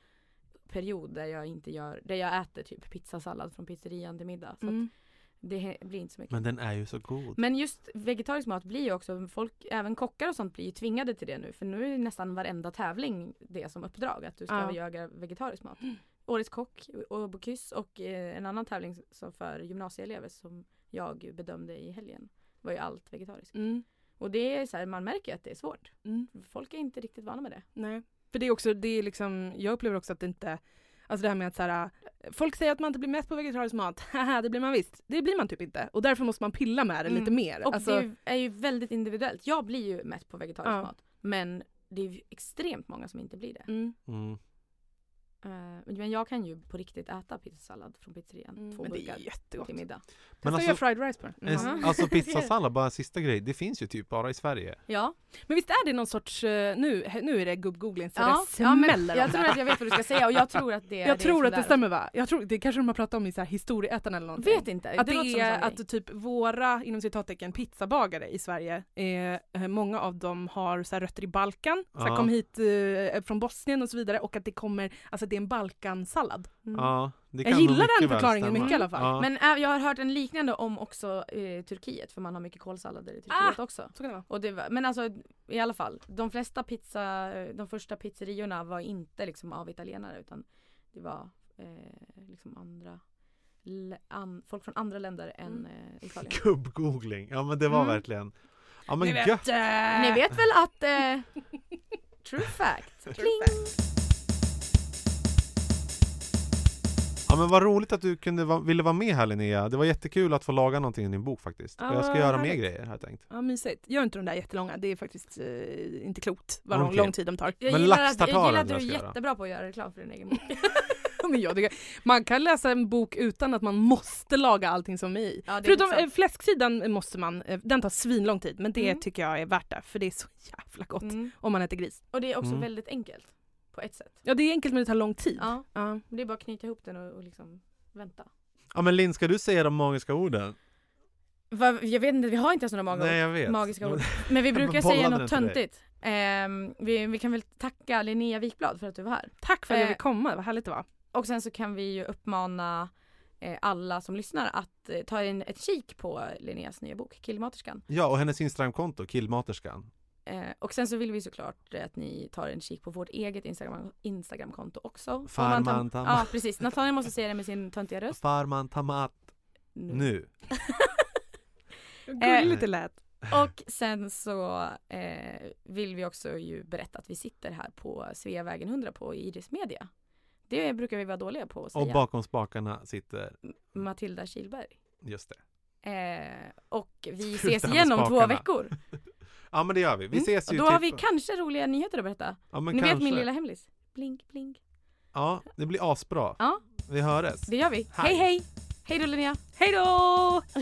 period där jag inte gör, där jag äter typ pizzasallad från pizzerian till middag. Så Mm. att det blir inte så mycket. Men den är ju så god. Men just vegetarisk mat blir ju också, folk, även kockar och sånt blir ju tvingade till det nu. För nu är nästan varenda tävling det som uppdrag, att du ska Ja. göra vegetarisk mat. Årets kock och Bocuse och eh, en annan tävling som för gymnasieelever som jag bedömde i helgen var ju allt vegetariskt. Mm. Och det är så här, man märker att det är svårt. Mm. Folk är inte riktigt vana med det. Nej. För det är också, det är liksom, jag upplever också att det inte, alltså det här med att så här, folk säger att man inte blir mätt på vegetarisk mat, haha det blir man visst. Det blir man typ inte. Och därför måste man pilla med det Mm. lite mer. Och Alltså, det är ju- väldigt individuellt. Jag blir ju mätt på vegetarisk Ja. mat. Men det är ju extremt många som inte blir det. mm. Mm. Eh, men jag kan ju på riktigt äta pizzasallad från pizzerian. Mm, två men det är burkar jättegott. till middag. Men Testa alltså, fried rice på det. en, Mhm. alltså pizzasallad, bara en sista grej. Det finns ju typ bara i Sverige. Ja, Men visst är det någon sorts, eh, nu, nu är det gubb-googling så ja, det ja smäller jag om tror det. att jag vet vad du ska säga och jag tror att det är Jag det tror att det stämmer va? Jag tror, det kanske de har pratat om i så här historieätarna eller någonting. Vet inte. Att det, en är att typ våra, inom citattecken, pizzabagare i Sverige, är, eh, många av dem har så här rötter i Balkan, så här, Ja. kom hit eh, från Bosnien och så vidare och att det kommer, alltså det är en Balkansallad. Mm. Ja, det Jag gillar den förklaringen mycket i alla fall. Ja. Men äh, jag har hört en liknande om också eh, Turkiet för man har mycket kålsallader i Turkiet också. Så kan det vara. Och det var, men alltså i alla fall, de flesta pizza, de första pizzeriorna var inte liksom av italienare utan det var eh, liksom andra, an, folk från andra länder än Mm. eh, Italien. Gubb-googling, ja men det var Mm. verkligen Ja men Ni vet, gött! eh, Ni vet väl att eh, True fact. Kling. Ja men vad roligt att du kunde va- ville vara med här Linnea Det var jättekul att få laga någonting i din bok faktiskt Och jag ska göra mer härligt. grejer har jag tänkt Ja mysigt. Gör inte de där jättelånga, det är faktiskt eh, inte klokt vad lång, Okej. lång tid de tar. Jag Men gillar, att, jag gillar att du är göra. jättebra på att göra reklam för din egen bok. Men jag tycker, man kan läsa en bok utan att man måste laga allting som är i. Ja, är Förutom eh, fläsksidan måste man, eh, den tar svinlång tid men det Mm. tycker jag är värt det för det är så jävla gott Mm. om man äter gris. Och det är också Mm. väldigt enkelt. På ett sätt. Ja det är enkelt men det tar lång tid. Ja. Ja. Det är bara att knyta ihop den och, och liksom vänta. Ja men Linn, ska du säga de magiska orden? Va, jag vet inte, vi har inte ens några magiska Nej ord. jag vet magiska ord. Men vi brukar säga något töntigt. Ehm, vi, vi kan väl tacka Linnea Wikblad för att du var här. Tack för att jag Eh, fick komma, vad härligt det var. Och sen så kan vi ju uppmana eh, alla som lyssnar att eh, ta in ett kik på Linneas nya bok Killmaterskan. Ja och hennes Instagramkonto, Killmaterskan Eh, och sen så vill vi såklart eh, att ni tar en kik på vårt eget Instagram, Instagramkonto också. Farman man tar- Tam- Ja precis, Natalia måste säga det med sin töntiga röst. Farman Tamat nu Gulligt det lät. Och sen så eh, vill vi också ju berätta att vi sitter här på Sveavägen 100 på Iris Media. Det brukar vi vara dåliga på att säga. Och bakom spakarna sitter, Matilda Kilberg. just det Eh, och vi ses igen om två veckor. Ja men det gör vi, vi Mm. ses ju då typ har vi kanske roliga nyheter att berätta. ja, men Ni kanske. vet min lilla hemlis. Blink blink. Ja, det blir asbra Ja. Vi hörs Det gör vi. Hej. Hej hej! Hej då Linnea! Hej då!